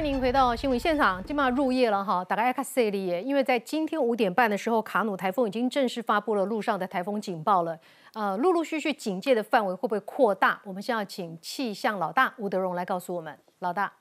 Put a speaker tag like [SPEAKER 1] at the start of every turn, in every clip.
[SPEAKER 1] 欢迎回到新闻现场。今晚入夜了哈，大家要看这里耶，因为在今天五点半的时候，卡努台风已经正式发布了陆上的台风警报了。呃，陆陆续续警戒的范围会不会扩大？我们现在请气象老大吴德荣来告诉我们。老大，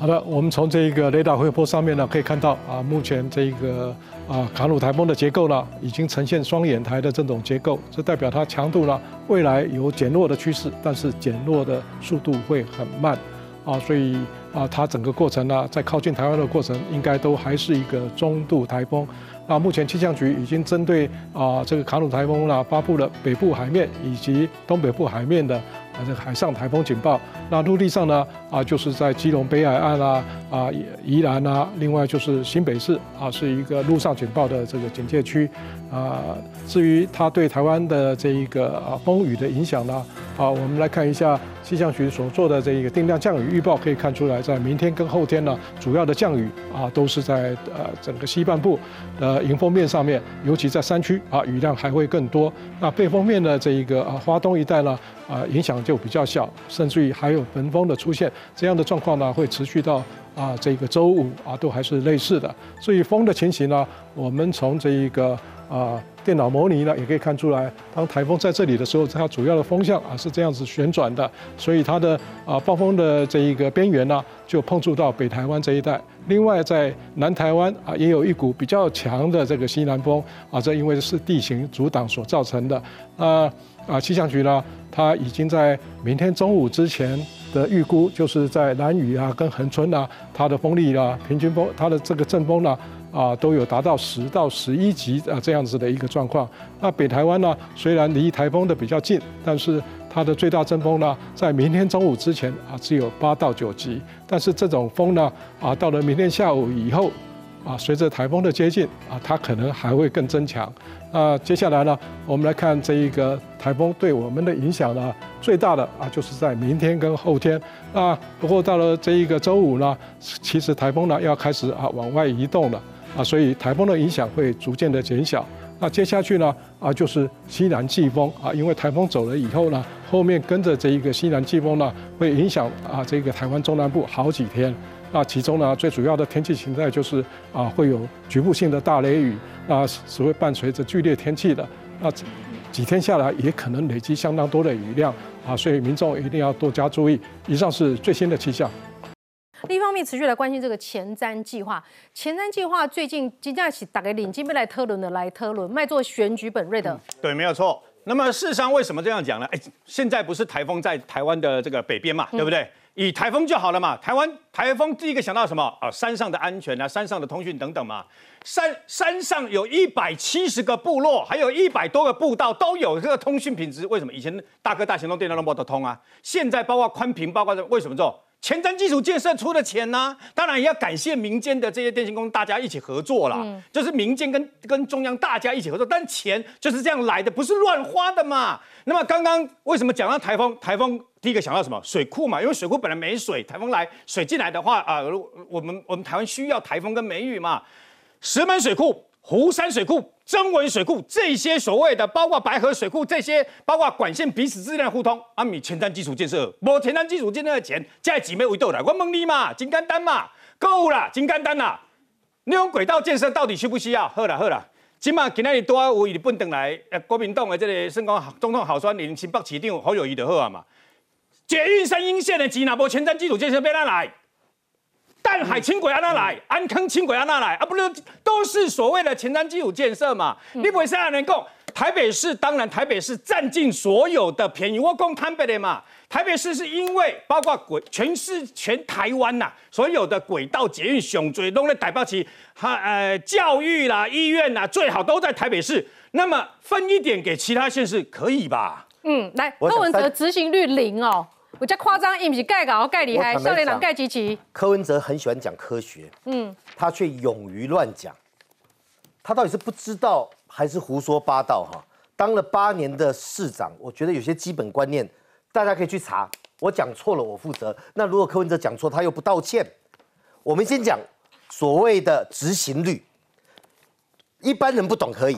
[SPEAKER 2] 好的，我们从这一个雷达回波上面呢，可以看到啊，目前这个啊卡努台风的结构呢，已经呈现双眼台的这种结构，这代表它强度呢未来有减弱的趋势，但是减弱的速度会很慢啊，所以。啊，它整个过程呢，在靠近台湾的过程，应该都还是一个中度台风。那目前气象局已经针对啊这个卡努台风呢，发布了北部海面以及东北部海面的啊这个海上台风警报。那陆地上呢，啊就是在基隆北海岸啊啊宜兰啊，另外就是新北市啊，是一个陆上警报的这个警戒区。啊，至于它对台湾的这一个啊风雨的影响呢，啊我们来看一下。气象局所做的这一个定量降雨预报可以看出来，在明天跟后天呢，主要的降雨啊都是在呃整个西半部的迎风面上面，尤其在山区啊雨量还会更多。那背风面的这一个啊华东一带呢啊影响就比较小，甚至于还有焚风的出现，这样的状况呢会持续到啊这个周五啊都还是类似的。所以风的情形呢，我们从这一个啊。电脑模拟呢，也可以看出来，当台风在这里的时候，它主要的风向啊是这样子旋转的，所以它的啊暴风的这一个边缘呢，就碰触到北台湾这一带。另外，在南台湾啊，也有一股比较强的这个西南风啊，这因为是地形阻挡所造成的。那啊，气象局呢，它已经在明天中午之前的预估，就是在南屿啊跟恒春啊，它的风力啊，平均风，它的这个阵风呢。啊都有达到十到十一级啊这样子的一个状况。那北台湾呢，虽然离台风的比较近，但是它的最大阵风呢，在明天中午之前啊，只有八到九级。但是这种风呢，啊，到了明天下午以后，啊，随着台风的接近啊，它可能还会更增强。那接下来呢，我们来看这一个台风对我们的影响呢，最大的啊，就是在明天跟后天。那不过到了这一个周五呢，其实台风呢要开始啊往外移动了。啊，所以台风的影响会逐渐的减小。那接下去呢，啊，就是西南季风啊，因为台风走了以后呢，后面跟着这一个西南季风呢，会影响啊这个台湾中南部好几天。那其中呢，最主要的天气形态就是啊，会有局部性的大雷雨，那是会伴随着剧烈天气的。那几天下来，也可能累积相当多的雨量啊，所以民众一定要多加注意。以上是最新的气象。
[SPEAKER 1] 另一方面，持续来关心这个前瞻计划。前瞻计划最近今天起打给领金杯来特伦的来特伦卖做选举本瑞的，
[SPEAKER 3] 对，没有错。那么事实上为什么这样讲呢？哎，现在不是台风在台湾的这个北边嘛，对不对？以台风就好了嘛。台湾台风第一个想到什么啊？山上的安全啊，山上的通讯等等嘛。山山上有一百七十个部落，还有一百多个步道都有这个通讯品质。为什么以前大哥大行动电脑都不得通啊？现在包括宽频，包括为什么做？前瞻基础建设出的钱呢，当然也要感谢民间的这些电信公司，大家一起合作啦。就是民间跟跟中央大家一起合作，但钱就是这样来的，不是乱花的嘛。那么刚刚为什么讲到台风？台风第一个想到什么？水库嘛，因为水库本来没水，台风来水进来的话啊，我们我们台湾需要台风跟梅雨嘛。石门水库。湖山水库、曾文水库这些所谓的，包括白河水库这些，包括管线彼此之间的互通，阿米前瞻基础建设，无前瞻基础建设的钱，在几枚维度来？我问你嘛，金刚单嘛，够了，金刚单啦。那种轨道建设到底需不需要？好了好了，今嘛今日多有日本等来，呃，国民党的这个升光总统候选人新北市长好友谊的好啊嘛。捷运三阴线的钱那无前瞻基础建设要哪来？淡海轻轨安那来，安坑轻轨安那来啊？不是都是所谓的前瞻基础建设嘛？你不会现在能够台北市？当然台北市占尽所有的便宜。我讲台北的嘛，台北市是因为包括轨全市全台湾呐，所有的轨道捷运雄最都在台北市，哈呃教育啦、医院啦，最好都在台北市。那么分一点给其他县市可以吧？
[SPEAKER 1] 嗯，来柯文哲执行率零哦。我较夸张，伊不是盖搞盖厉害，少年郎盖积极。
[SPEAKER 4] 柯文哲很喜欢讲科学，嗯，他却勇于乱讲。他到底是不知道还是胡说八道？哈，当了八年的市长，我觉得有些基本观念，大家可以去查。我讲错了，我负责。那如果柯文哲讲错，他又不道歉，我们先讲所谓的执行率。一般人不懂可以，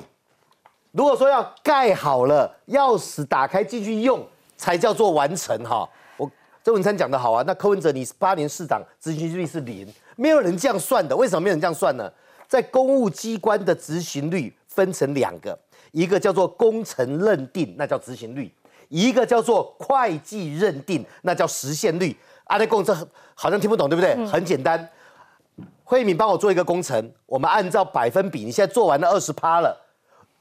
[SPEAKER 4] 如果说要盖好了，钥匙打开进去用，才叫做完成哈。周文山讲的好啊，那柯文哲你八年市长执行率是零，没有人这样算的。为什么没有人这样算呢？在公务机关的执行率分成两个，一个叫做工程认定，那叫执行率；一个叫做会计认定，那叫实现率。阿内共这好像听不懂，对不对？很简单，慧敏帮我做一个工程，我们按照百分比，你现在做完了二十趴了。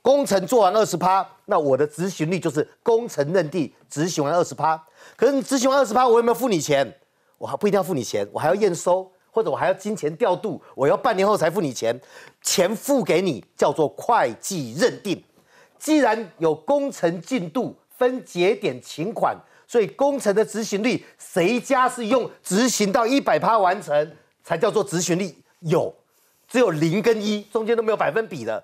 [SPEAKER 4] 工程做完二十趴，那我的执行率就是工程认定执行完二十趴。可是你执行完二十趴，我有没有付你钱？我还不一定要付你钱，我还要验收，或者我还要金钱调度，我要半年后才付你钱。钱付给你叫做会计认定。既然有工程进度分节点请款，所以工程的执行率谁家是用执行到一百趴完成才叫做执行率有？只有零跟一，中间都没有百分比的。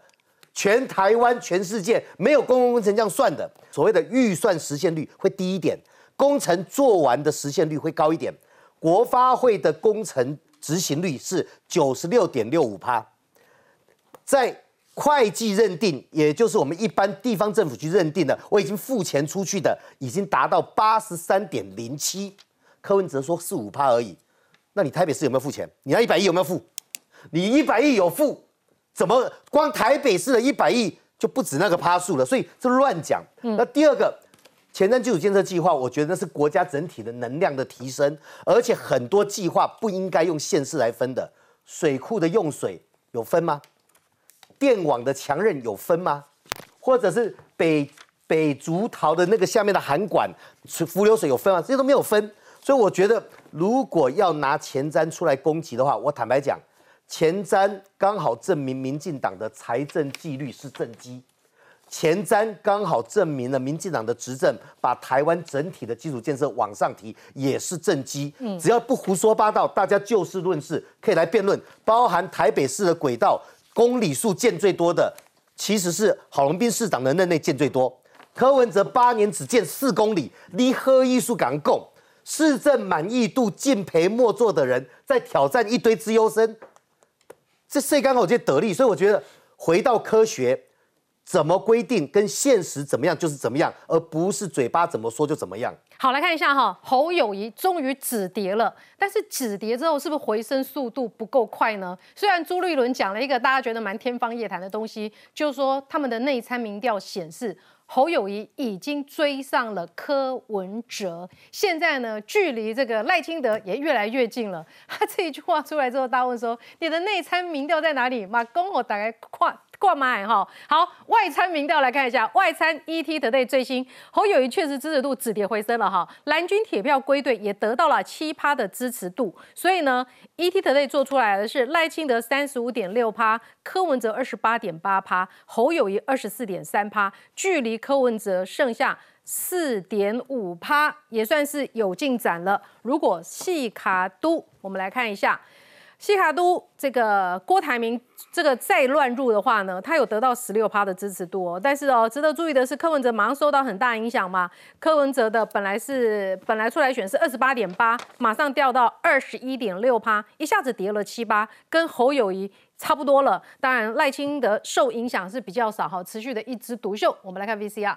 [SPEAKER 4] 全台湾、全世界没有公共工程这样算的，所谓的预算实现率会低一点，工程做完的实现率会高一点。国发会的工程执行率是九十六点六五趴，在会计认定，也就是我们一般地方政府去认定的，我已经付钱出去的，已经达到八十三点零七。柯文哲说四五趴而已，那你台北市有没有付钱？你那一百亿有没有付？你一百亿有付？怎么光台北市的一百亿就不止那个趴数了？所以这乱讲。那第二个前瞻基础建设计划，我觉得那是国家整体的能量的提升，而且很多计划不应该用县市来分的。水库的用水有分吗？电网的强韧有分吗？或者是北北竹桃的那个下面的涵管浮流水有分吗？这些都没有分。所以我觉得，如果要拿前瞻出来攻击的话，我坦白讲。前瞻刚好证明民进党的财政纪律是正基，前瞻刚好证明了民进党的执政把台湾整体的基础建设往上提也是正基。嗯，只要不胡说八道，大家就事论事，可以来辩论。包含台北市的轨道公里数建最多的，其实是郝龙斌市长的任内建最多。柯文哲八年只建四公里，离喝艺术港共市政满意度敬陪末座的人，在挑战一堆资优生。这谁刚好就得利，所以我觉得回到科学，怎么规定跟现实怎么样就是怎么样，而不是嘴巴怎么说就怎么样。
[SPEAKER 1] 好，来看一下哈，侯友谊终于止跌了，但是止跌之后是不是回升速度不够快呢？虽然朱立伦讲了一个大家觉得蛮天方夜谭的东西，就是说他们的内参民调显示。侯友谊已经追上了柯文哲，现在呢，距离这个赖清德也越来越近了。他这一句话出来之后，大家问说：“你的内参民调在哪里？”马公我大概看。挂麦哈好，外参民调来看一下，外参 ET Today 最新，侯友谊确实支持度止跌回升了哈，蓝军铁票归队也得到了七趴的支持度，所以呢，ET Today 做出来的是赖清德三十五点六趴，柯文哲二十八点八趴，侯友谊二十四点三趴，距离柯文哲剩下四点五趴，也算是有进展了。如果细卡都，我们来看一下。西卡都这个郭台铭这个再乱入的话呢，他有得到十六趴的支持度哦。但是哦，值得注意的是，柯文哲马上受到很大影响嘛。柯文哲的本来是本来出来选是二十八点八，马上掉到二十一点六趴，一下子跌了七八，跟侯友谊差不多了。当然赖清德受影响是比较少哈，持续的一枝独秀。我们来看 VCR。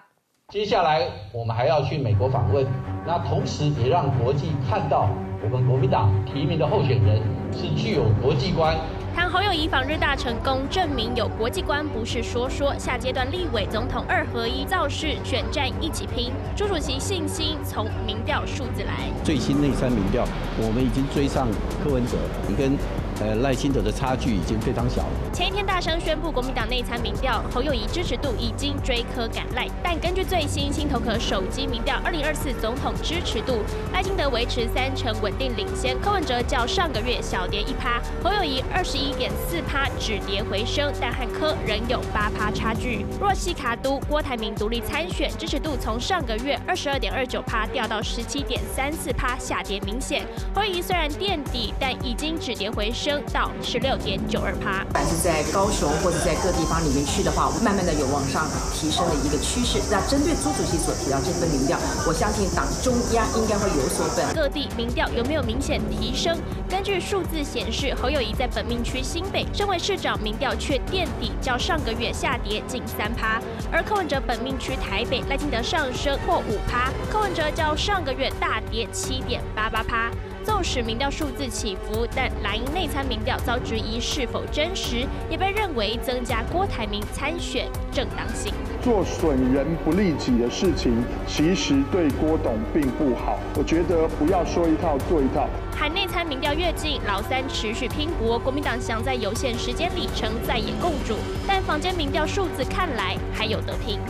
[SPEAKER 5] 接下来我们还要去美国访问，那同时也让国际看到我们国民党提名的候选人是具有国际观。
[SPEAKER 6] 谈侯友谊访日大成功，证明有国际观不是说说。下阶段立委、总统二合一造势，选战一起拼。朱主席信心从民调数字来。
[SPEAKER 7] 最新内山民调，我们已经追上柯文哲，你跟。呃，赖清德的差距已经非常小了。
[SPEAKER 6] 前一天大声宣布国民党内参民调，侯友谊支持度已经追科赶赖。但根据最新新头壳手机民调，二零二四总统支持度，赖清德维持三成稳定领先，柯文哲较上个月小跌一趴，侯友谊二十一点四趴止跌回升，但和柯仍有八趴差距。若西卡都郭台铭独立参选，支持度从上个月二十二点二九趴掉到十七点三四趴，下跌明显。侯友谊虽然垫底，但已经止跌回升。升到十六点九二趴。
[SPEAKER 8] 凡是在高雄或者在各地方里面去的话，慢慢的有往上提升的一个趋势。那针对朱主席所提到这份民调，我相信党中央应该会有所本。
[SPEAKER 6] 各地民调有没有明显提升？根据数字显示，侯友谊在本命区新北身为市长民调却垫底，较上个月下跌近三趴。而柯文哲本命区台北赖清德上升或五趴，柯文哲较上个月大跌七点八八趴。纵使民调数字起伏，但蓝营内参民调遭质疑是否真实，也被认为增加郭台铭参选正当性。
[SPEAKER 9] 做损人不利己的事情，其实对郭董并不好。我觉得不要说一套做一套。
[SPEAKER 6] 海内参民调越近，老三持续拼搏，国民党想在有限时间里程再也共主，但坊间民调数字看来还有得拼。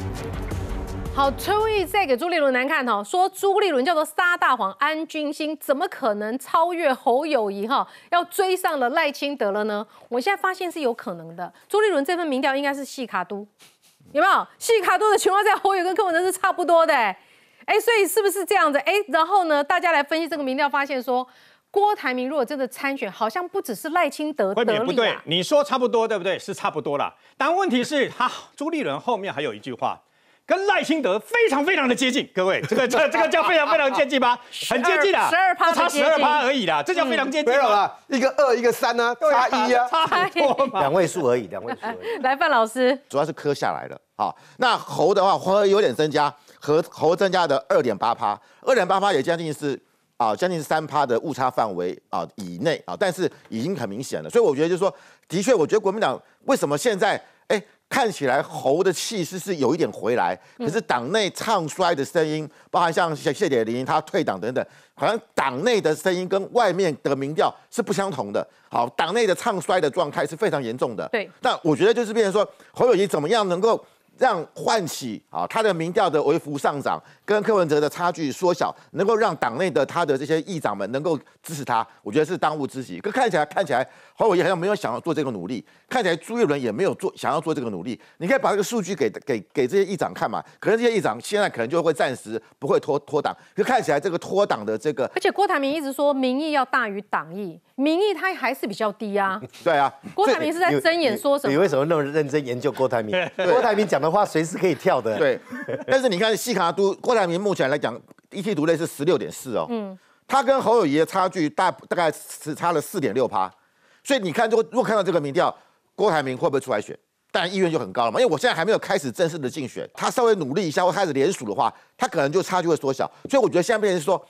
[SPEAKER 1] 好，崔玉再给朱立伦难看哈，说朱立伦叫做撒大谎安军心，怎么可能超越侯友谊哈？要追上了赖清德了呢？我现在发现是有可能的，朱立伦这份民调应该是细卡都，有没有？细卡都的情况在，侯友跟柯文哲是差不多的，哎，所以是不是这样子？哎，然后呢，大家来分析这个民调，发现说郭台铭如果真的参选，好像不只是赖清德得利
[SPEAKER 3] 不对，你说差不多对不对？是差不多啦，但问题是他朱立伦后面还有一句话。跟赖清德非常非常的接近，各位，这个这这个叫非常非常接近吧？很接近
[SPEAKER 1] 啊，十二趴，
[SPEAKER 3] 差十二趴而已啦，这叫非常接近。
[SPEAKER 10] 没有啦，一个二，一个三呢，差一啊，
[SPEAKER 3] 差很多嘛，
[SPEAKER 4] 两位数而已，两位数而已。
[SPEAKER 1] 来，范老师，
[SPEAKER 10] 主要是磕下来了。好，那猴的话，猴有点增加，和猴增加的二点八趴，二点八趴也将近是啊，将近是三趴的误差范围啊以内啊，但是已经很明显了。所以我觉得就是说，的确，我觉得国民党为什么现在哎？看起来侯的气势是有一点回来，可是党内唱衰的声音，包含像谢谢铁林他退党等等，好像党内的声音跟外面的民调是不相同的。好，党内的唱衰的状态是非常严重的。
[SPEAKER 1] 对，
[SPEAKER 10] 那我觉得就是变成说侯友谊怎么样能够。让唤起啊，他的民调的微幅上涨，跟柯文哲的差距缩小，能够让党内的他的这些议长们能够支持他，我觉得是当务之急。可看起来看起来，侯友谊好像没有想要做这个努力，看起来朱一伦也没有做想要做这个努力。你可以把这个数据给给给这些议长看嘛？可能这些议长现在可能就会暂时不会脱脱党，可看起来这个脱党的这个，
[SPEAKER 1] 而且郭台铭一直说民意要大于党意。民意他还是比较低啊。
[SPEAKER 10] 对啊，
[SPEAKER 1] 郭台铭是在睁眼说什么？
[SPEAKER 4] 你为什么那么认真研究郭台铭？郭台铭讲的话随时可以跳的。
[SPEAKER 10] 对，但是你看西卡都，郭台铭目前来讲，一梯独类是十六点四哦。嗯。他跟侯友谊的差距大大概只差了四点六趴，所以你看，如果如果看到这个民调，郭台铭会不会出来选？当然意愿就很高了嘛。因为我现在还没有开始正式的竞选，他稍微努力一下，或开始联署的话，他可能就差距会缩小。所以我觉得现在变成说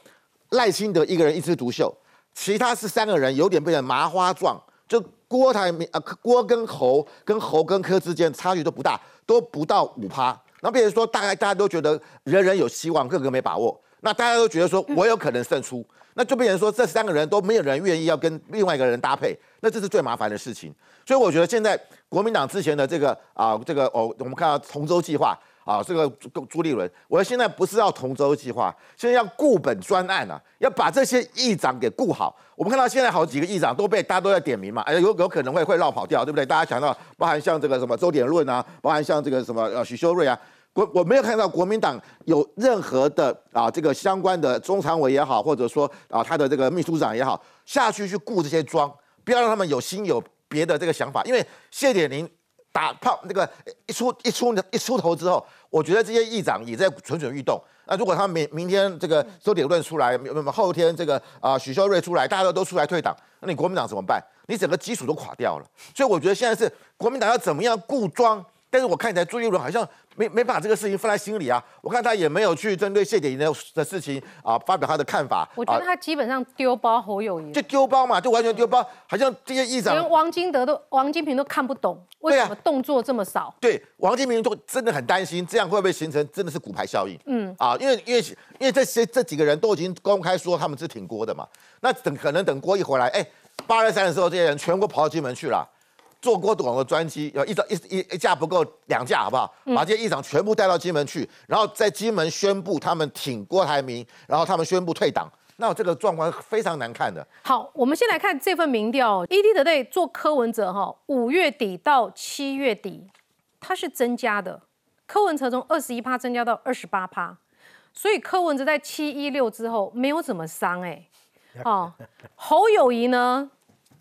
[SPEAKER 10] 赖清德一个人一枝独秀。其他是三个人有点变成麻花状，就郭台铭啊，郭跟侯跟侯跟柯之间差距都不大，都不到五趴。然后变成说，大概大家都觉得人人有希望，个个没把握。那大家都觉得说我有可能胜出，那就变成说这三个人都没有人愿意要跟另外一个人搭配，那这是最麻烦的事情。所以我觉得现在国民党之前的这个啊，这个哦，我们看到同舟计划。啊，这个朱朱立伦，我现在不是要同舟计划，现在要固本专案啊，要把这些议长给顾好。我们看到现在好几个议长都被大家都在点名嘛，哎，有有可能会会绕跑掉，对不对？大家想到，包含像这个什么周点论啊，包含像这个什么呃许修睿啊，国我没有看到国民党有任何的啊这个相关的中常委也好，或者说啊他的这个秘书长也好，下去去顾这些庄，不要让他们有心有别的这个想法，因为谢点林。打炮那个一出一出一出头之后，我觉得这些议长也在蠢蠢欲动。那如果他明明天这个周点论出来，后天这个啊许修睿出来，大家都出来退党，那你国民党怎么办？你整个基础都垮掉了。所以我觉得现在是国民党要怎么样固装？但是我看起来朱一伦好像。没没把这个事情放在心里啊！我看他也没有去针对谢点莹的的事情啊发表他的看法。
[SPEAKER 1] 我觉得他基本上丢包侯友谊，
[SPEAKER 10] 就丢包嘛，就完全丢包，好像这些议长
[SPEAKER 1] 连王金德都王金平都看不懂，为什么动作这么少？
[SPEAKER 10] 对，王金平就真的很担心，这样会不会形成真的是骨牌效应？嗯啊，因为因为因为这些这几个人都已经公开说他们是挺郭的嘛，那等可能等郭一回来，哎，八二三的时候，这些人全部跑到金门去了。坐郭董的专机，要一张一一一架不够两架，好不好？把这些议长全部带到金门去，然后在金门宣布他们挺郭台铭，然后他们宣布退党，那这个状况非常难看的。
[SPEAKER 1] 好，我们先来看这份民调，ED 的队做柯文哲哈，五月底到七月底，它是增加的，柯文哲从二十一趴增加到二十八趴，所以柯文哲在七一六之后没有怎么伤哎，哦，侯友谊呢？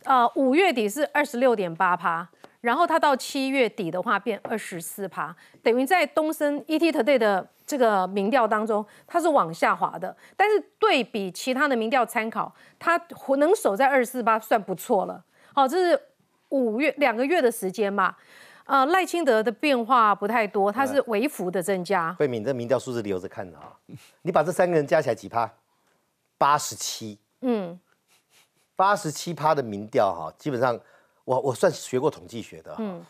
[SPEAKER 1] 呃五月底是二十六点八趴，然后它到七月底的话变二十四趴，等于在东森 ET Today 的这个民调当中，它是往下滑的。但是对比其他的民调参考，它能守在二十四趴算不错了。好，这是五月两个月的时间嘛。呃，赖清德的变化不太多，它是微幅的增加。
[SPEAKER 4] 慧敏，这民调数字留着看啊，你把这三个人加起来几趴？八十七。嗯，八十七趴的民调哈，基本上我我算学过统计学的。嗯，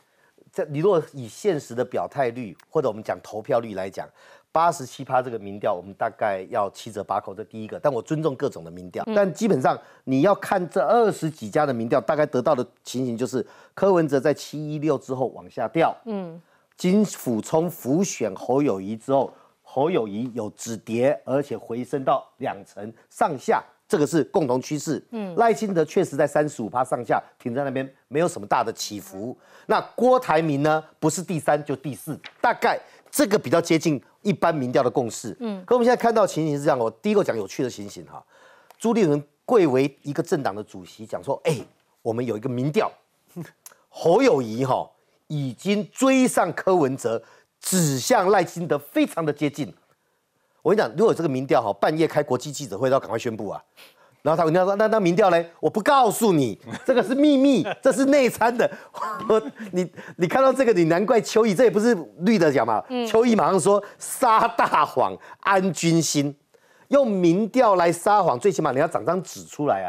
[SPEAKER 4] 这你如果以现实的表态率或者我们讲投票率来讲。八十七趴这个民调，我们大概要七折八扣，这第一个。但我尊重各种的民调，但基本上你要看这二十几家的民调，大概得到的情形就是柯文哲在七一六之后往下掉，嗯，金辅冲辅选侯友谊之后，侯友谊有止跌，而且回升到两成上下，这个是共同趋势。嗯，赖清德确实在三十五趴上下停在那边，没有什么大的起伏。那郭台铭呢？不是第三就第四，大概。这个比较接近一般民调的共识，嗯，可我们现在看到情形是这样，我第一个讲有趣的情形哈，朱立伦贵为一个政党的主席，讲说，哎，我们有一个民调，侯友谊哈已经追上柯文哲，指向赖清德非常的接近。我跟你讲，如果这个民调哈半夜开国际记者会，要赶快宣布啊。然后他跟他说：“那那民调嘞？我不告诉你，这个是秘密，这是内参的。我 你你看到这个，你难怪邱毅，这也不是绿的讲嘛。邱毅马上说撒大谎，安军心，用民调来撒谎，最起码你要长张纸出来啊。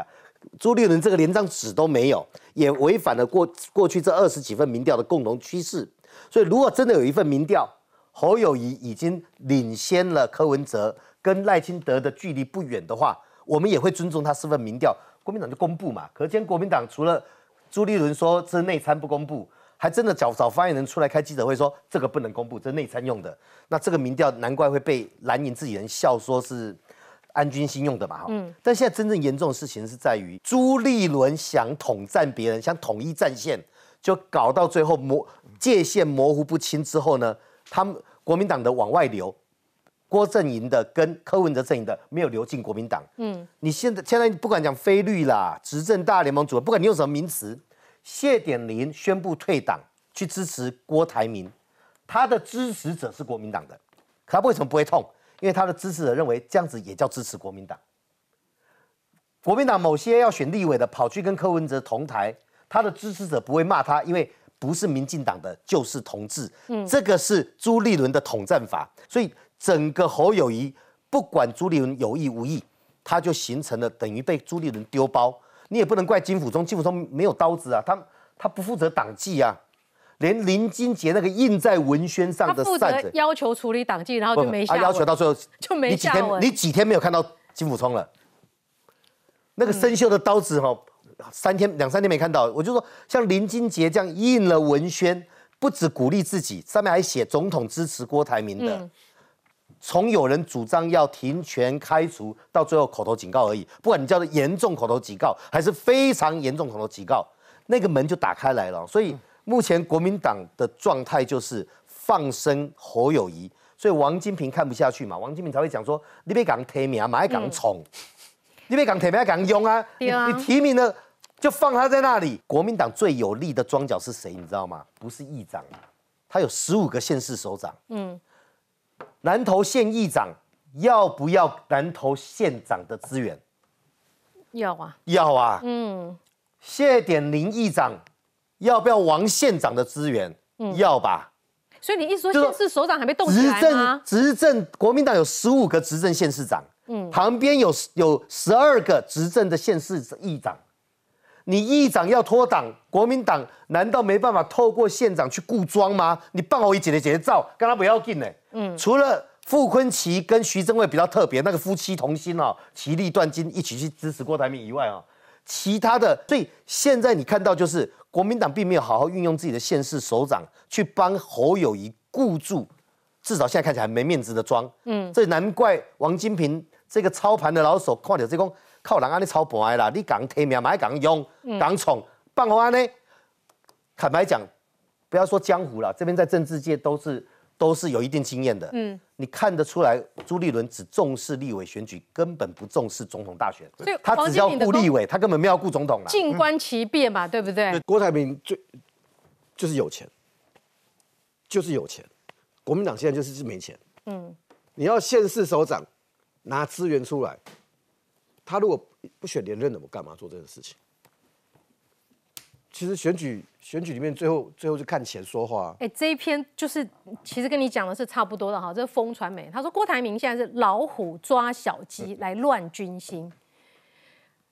[SPEAKER 4] 朱立伦这个连张纸都没有，也违反了过过去这二十几份民调的共同趋势。所以如果真的有一份民调，侯友谊已经领先了柯文哲，跟赖清德的距离不远的话。”我们也会尊重他四份民调，国民党就公布嘛。可见国民党除了朱立伦说这内参不公布，还真的找找发言人出来开记者会说这个不能公布，这内参用的。那这个民调难怪会被蓝营自己人笑说是安军心用的嘛。嗯。但现在真正严重的事情是在于朱立伦想统战别人，想统一战线，就搞到最后模界限模糊不清之后呢，他们国民党的往外流。郭阵营的跟柯文哲阵营的没有流进国民党。嗯，你现在现在不管讲非绿啦，执政大联盟主，不管你用什么名词，谢点林宣布退党去支持郭台铭，他的支持者是国民党的，可他为什么不会痛？因为他的支持者认为这样子也叫支持国民党。国民党某些要选立委的跑去跟柯文哲同台，他的支持者不会骂他，因为不是民进党的就是同志。嗯，这个是朱立伦的统战法，所以。整个侯友谊，不管朱立伦有意无意，他就形成了等于被朱立伦丢包。你也不能怪金辅中，金辅中没有刀子啊，他他不负责党纪啊，连林金杰那个印在文宣上的
[SPEAKER 1] 扇子，要求处理党纪，然后就没下。他
[SPEAKER 4] 要求到最后
[SPEAKER 1] 就没下
[SPEAKER 4] 你几天没有看到金辅冲了？那个生锈的刀子哈，三天两三天没看到。我就说，像林金杰这样印了文宣，不止鼓励自己，上面还写总统支持郭台铭的。从有人主张要停权开除，到最后口头警告而已。不管你叫做严重口头警告，还是非常严重口头警告，那个门就打开来了。所以目前国民党的状态就是放生侯友谊，所以王金平看不下去嘛，王金平才会讲说：你别讲提名，马上讲宠，你别讲提名，讲用啊！你你提名了就放他在那里。国民党最有力的庄脚是谁？你知道吗？不是议长，他有十五个县市首长。嗯。南投县议长要不要南投县长的资源？
[SPEAKER 1] 要啊，
[SPEAKER 4] 要啊。嗯，谢点林议长要不要王县长的资源？嗯，要吧。
[SPEAKER 1] 所以你一说县市首长还没动起
[SPEAKER 4] 来吗？执政执政国民党有十五个执政县市长，嗯，旁边有有十二个执政的县市议长。你议长要脱党，国民党难道没办法透过县长去固装吗？你办好一姐的姐照，跟他不要紧呢。嗯，除了傅昆奇跟徐正伟比较特别，那个夫妻同心哦，其利断金，一起去支持郭台铭以外啊，其他的，所以现在你看到就是国民党并没有好好运用自己的县市首长去帮侯友谊固住，至少现在看起来没面子的装。嗯，这难怪王金平这个操盘的老手看到这公。靠人安尼操盘啦，你讲提名，买讲用，讲宠，办好安呢？坦白讲，不要说江湖了，这边在政治界都是都是有一定经验的。嗯，你看得出来，朱立伦只重视立委选举，根本不重视总统大选。
[SPEAKER 1] 所以
[SPEAKER 4] 他只要顾立委，他根本没有要顾总统了。
[SPEAKER 1] 静观其变嘛，对不对？
[SPEAKER 11] 郭台铭最就是有钱，就是有钱。国民党现在就是是没钱。嗯，你要县市首长拿资源出来，他如果不选连任的，我干嘛做这件事情？其实选举选举里面最后最后就看钱说话啊。
[SPEAKER 1] 哎，这一篇就是其实跟你讲的是差不多的哈。这是风传媒，他说郭台铭现在是老虎抓小鸡来乱军心。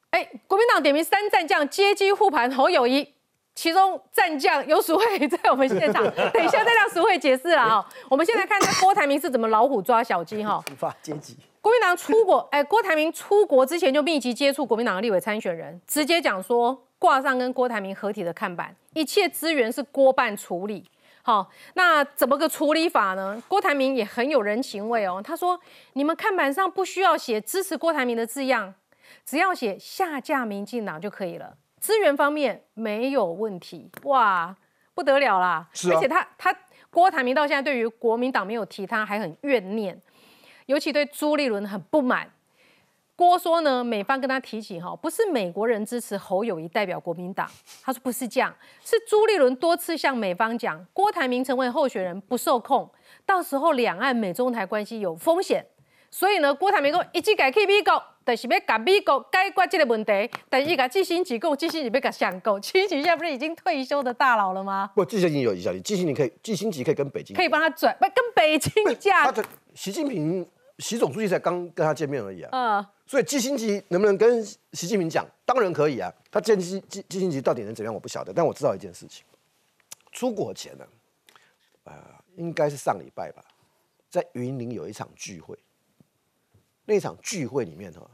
[SPEAKER 1] 哎，国民党点名三战将接机护盘侯友谊，其中战将有鼠慧在我们现场，等一下再让鼠慧解释了哈。我们先来看看郭台铭是怎么老虎抓小鸡哈。
[SPEAKER 4] 无法阶级。
[SPEAKER 1] 国民党出国，哎，郭台铭出国之前就密集接触国民党的立委参选人，直接讲说挂上跟郭台铭合体的看板，一切资源是郭办处理。好，那怎么个处理法呢？郭台铭也很有人情味哦，他说你们看板上不需要写支持郭台铭的字样，只要写下架民进党就可以了。资源方面没有问题，哇，不得了啦！
[SPEAKER 11] 是啊
[SPEAKER 1] 而且他他郭台铭到现在对于国民党没有提他，还很怨念。尤其对朱立伦很不满。郭说呢，美方跟他提起哈，不是美国人支持侯友谊代表国民党，他说不是这样，是朱立伦多次向美方讲，郭台铭成为候选人不受控，到时候两岸美中台关系有风险。所以呢，郭台铭讲一直改去美国，就是要甲美国解决这个问题，但是甲季新吉讲，季新吉要甲想够，季新吉现在不是已经退休的大佬了吗？
[SPEAKER 11] 不，季新吉有影响力，季新吉可以，季新吉可以跟北京
[SPEAKER 1] 可以帮他转，不跟北京
[SPEAKER 11] 他
[SPEAKER 1] 架，
[SPEAKER 11] 习近平习总书记才刚跟他见面而已啊。
[SPEAKER 1] 呃，
[SPEAKER 11] 所以季新吉能不能跟习近平讲？当然可以啊。他见季季季新吉到底能怎样，我不晓得。但我知道一件事情，出国前呢，呃，应该是上礼拜吧，在云林有一场聚会。那场聚会里面哈，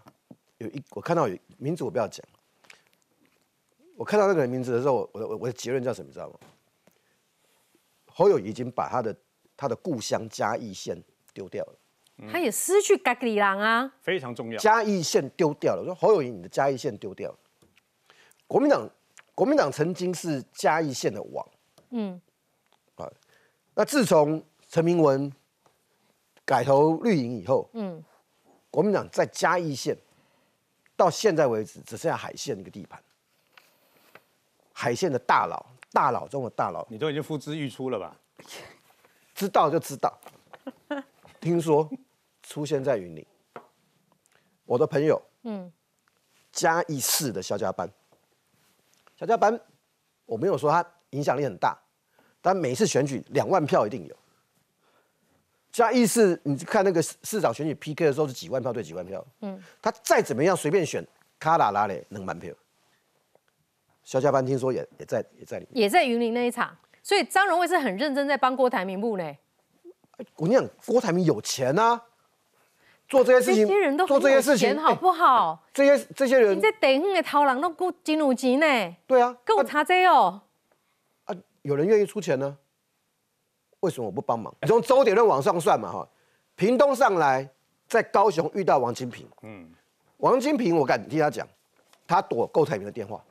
[SPEAKER 11] 有一我看到有名字我不要讲，我看到那个人名字的时候，我的我我的结论叫什么，你知道吗？侯友宜已经把他的他的故乡嘉义县丢掉了。
[SPEAKER 1] 他也失去家里人啊。
[SPEAKER 3] 非常重要。
[SPEAKER 11] 嘉义县丢掉了。我说侯友谊，你的嘉义县丢掉了。国民党，国民党曾经是嘉义县的王，
[SPEAKER 1] 嗯，
[SPEAKER 11] 啊，那自从陈明文改投绿营以后，
[SPEAKER 1] 嗯，
[SPEAKER 11] 国民党在嘉义县到现在为止只剩下海线一个地盘，海线的大佬，大佬中的大佬，
[SPEAKER 3] 你都已经呼之欲出了吧？
[SPEAKER 11] 知道就知道，听说出现在云林，我的朋友，
[SPEAKER 1] 嗯，
[SPEAKER 11] 嘉义市的肖家班，肖家班，我没有说他影响力很大，但每次选举两万票一定有。嘉义市，你看那个市市长选举 PK 的时候是几万票对几万票，嗯，他再怎么样随便选，卡拉拉嘞能满票。肖家班听说也也在也在里面。
[SPEAKER 1] 也在云林那一场，所以张荣惠是很认真在帮郭台铭布呢。
[SPEAKER 11] 我跟你讲，郭台铭有钱啊，做这些事情，
[SPEAKER 1] 这些人都
[SPEAKER 11] 做这些事情，
[SPEAKER 1] 好不好？
[SPEAKER 11] 这些这些人
[SPEAKER 1] 你，在地方的头人都够真有钱呢，
[SPEAKER 11] 对啊，
[SPEAKER 1] 跟我差这哦。
[SPEAKER 11] 啊，有人愿意出钱呢，为什么我不帮忙？你从周点论往上算嘛，哈，屏东上来，在高雄遇到王金平，嗯，王金平，我敢替他讲，他躲郭台铭的电话，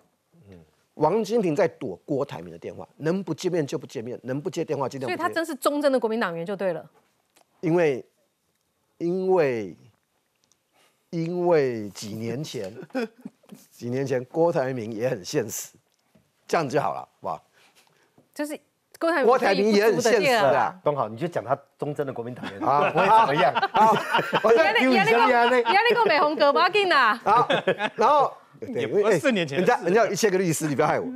[SPEAKER 11] 嗯，王金平在躲郭台铭的电话，能不见面就不见面，能不接电话尽量不接。
[SPEAKER 1] 所以他真是忠贞的国民党员就对了。
[SPEAKER 11] 因为因为因为几年前，几年前郭台铭也很现实，这样就好了，好不好？
[SPEAKER 1] 就是郭台铭，
[SPEAKER 11] 郭台铭也很现实啊。
[SPEAKER 4] 东好，你就讲他忠贞的国民党员
[SPEAKER 11] 啊
[SPEAKER 4] 啊，不会怎么样。
[SPEAKER 1] 压力压力够压力够美红哥，不要紧啦。
[SPEAKER 11] 好，然后
[SPEAKER 3] 也不是
[SPEAKER 11] 对因为
[SPEAKER 3] 四年前
[SPEAKER 11] 人家人家有一千个律师，你不要害我。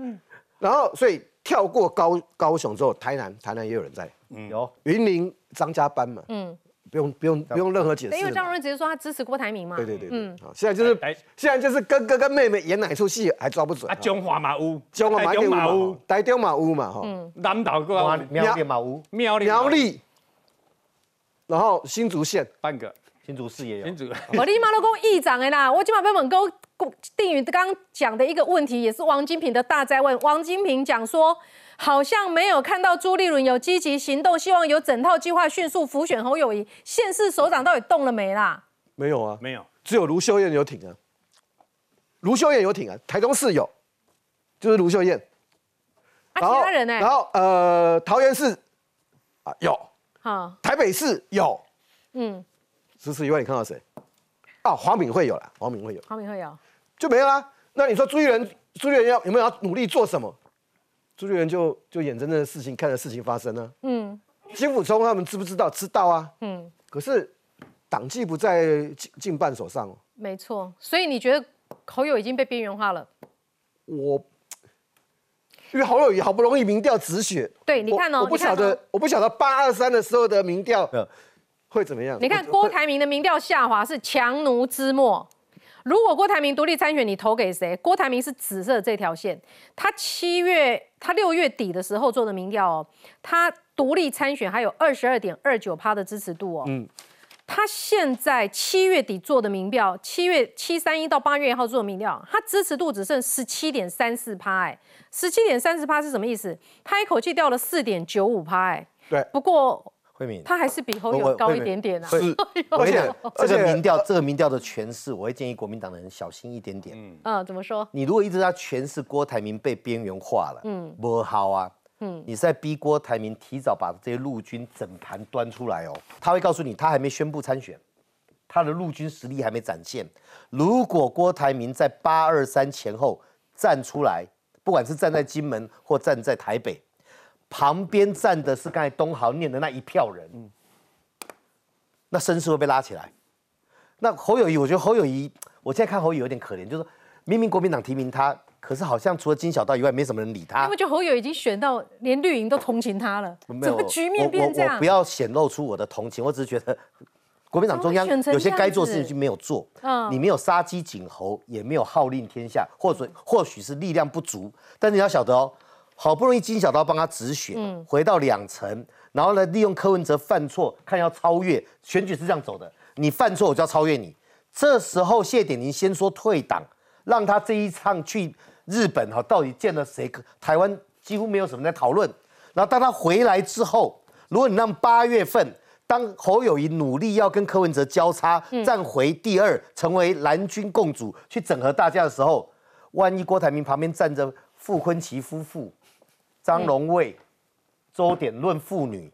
[SPEAKER 11] 然后所以跳过高高雄之后，台南台南也有人在，
[SPEAKER 4] 有
[SPEAKER 11] 云林张家班嘛，
[SPEAKER 1] 嗯，
[SPEAKER 11] 不用不用不用任何解释。
[SPEAKER 1] 因为张荣惠只是说他支持郭台铭嘛。
[SPEAKER 11] 对对对对，
[SPEAKER 1] 嗯。
[SPEAKER 11] 好，现在就是
[SPEAKER 3] 来
[SPEAKER 11] 现在就是哥哥跟妹妹演哪出戏还抓不准
[SPEAKER 3] 啊，中华马屋，
[SPEAKER 11] 中华马屋
[SPEAKER 3] 屋，，
[SPEAKER 11] 台中马屋嘛哈，
[SPEAKER 3] 南岛个
[SPEAKER 4] 苗苗栗马屋，
[SPEAKER 3] 苗栗
[SPEAKER 11] 苗栗，然后新竹县，
[SPEAKER 3] 半个。
[SPEAKER 4] 新竹市也有。
[SPEAKER 3] 新。竹，
[SPEAKER 1] 我 立马都讲议长的啦，我今晚被问沟定宇刚刚讲的一个问题，也是王金平的大灾问。王金平讲说，好像没有看到朱立伦有积极行动，希望有整套计划迅速浮选侯友谊。县市首长到底动了没啦？
[SPEAKER 11] 没有啊，
[SPEAKER 3] 没有，
[SPEAKER 11] 只有卢秀燕有挺啊，卢秀燕有挺啊，台中市有，就是卢秀燕。
[SPEAKER 1] 啊，其他人呢？
[SPEAKER 11] 然后呃，桃园市啊有，
[SPEAKER 1] 好，
[SPEAKER 11] 台北市有
[SPEAKER 1] 嗯，
[SPEAKER 11] 除此以外，你看到谁？啊，黄敏惠有了，黄敏惠有
[SPEAKER 1] 黄敏惠有，
[SPEAKER 11] 就没了啊。那你说朱立伦，朱立伦要有没有要努力做什么？朱立伦就就眼睁睁的事情看着事情发生呢、
[SPEAKER 1] 嗯
[SPEAKER 11] 金辅聪他们知不知道？知道啊。
[SPEAKER 1] 嗯，
[SPEAKER 11] 可是党纪不在进进办手上哦。
[SPEAKER 1] 没错。所以你觉得侯友已经被边缘化了？
[SPEAKER 11] 我因为侯友谊好不容易民调止血，
[SPEAKER 1] 对，你看哦，
[SPEAKER 11] 我不晓得
[SPEAKER 1] 哦，
[SPEAKER 11] 我不晓得八二三的时候的民调会怎么样。
[SPEAKER 1] 你看郭台铭的民调下滑是强弩之末。如果郭台铭独立参选，你投给谁？郭台铭是紫色这条线。他七月，他六月底的时候做的民调哦，他独立参选还有二十二点二九趴的支持度哦。
[SPEAKER 11] 嗯，
[SPEAKER 1] 他现在七月底做的民调，七月七三一到八月一号做的民调，他支持度只剩十七点三四趴，哎，十七点三四趴是什么意思？他一口气掉了四点九五趴，哎，
[SPEAKER 11] 对。
[SPEAKER 1] 不过
[SPEAKER 4] 慧敏，
[SPEAKER 1] 他还是比侯
[SPEAKER 4] 我
[SPEAKER 1] 友高一点点啊。
[SPEAKER 4] 是 我跟你讲，
[SPEAKER 1] 而且
[SPEAKER 4] 这个民调，这个民调的诠释，我会建议国民党的人小心一点点。
[SPEAKER 1] 嗯，怎么说？
[SPEAKER 4] 你如果一直在诠释郭台铭被边缘化了，
[SPEAKER 1] 嗯
[SPEAKER 4] 嗯，不好啊，
[SPEAKER 1] 嗯
[SPEAKER 4] 你是在逼郭台铭提早把这些陆军整盘端出来哦。他会告诉你，他还没宣布参选，他的陆军实力还没展现。如果郭台铭在八二三前后站出来，不管是站在金门或站在台北，旁边站的是刚才东豪念的那一票人，那声势会被拉起来。那侯友谊，我觉得侯友谊，我现在看侯友谊有点可怜，就是明明国民党提名他，可是好像除了金小道以外，没什么人理他
[SPEAKER 1] 因为。就侯友已经选到连绿营都同情他了，怎么局面
[SPEAKER 4] 我
[SPEAKER 1] 变这样
[SPEAKER 4] 我我不？要显露出我的同情，我只是觉得国民党中央有些该做的事情就没有做。
[SPEAKER 1] 嗯
[SPEAKER 4] 你没有杀鸡儆猴，也没有号令天下，或者或许是力量不足，但是你要晓得哦，好不容易金小刀帮他止血，
[SPEAKER 1] 嗯
[SPEAKER 4] 回到两成，然后呢，利用柯文哲犯错，看要超越，选举是这样走的，你犯错我就要超越你。这时候谢点宁先说退党，让他这一趟去日本哈，到底见了谁？台湾几乎没有什么在讨论。然后当他回来之后，如果你让八月份，当侯友谊努力要跟柯文哲交叉，站回第二，成为蓝军共主，去整合大家的时候，万一郭台铭旁边站着傅昆萁夫妇、张荣卫、周点论妇女，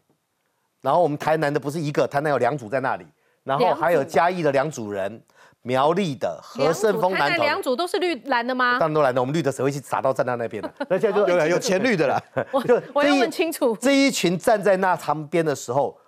[SPEAKER 4] 然后我们台南的不是一个，台南有两组在那里，然后还有嘉义的两组人，苗栗的和胜峰
[SPEAKER 1] 台
[SPEAKER 4] 南投的
[SPEAKER 1] 南两组都是绿蓝的吗？
[SPEAKER 4] 当然都蓝的，我们绿的谁会去撒到站在那边的？那现在就
[SPEAKER 11] 有有前绿的了，
[SPEAKER 1] 我
[SPEAKER 4] 就
[SPEAKER 1] 我要问清楚。
[SPEAKER 4] 这一群站在那旁边的时候，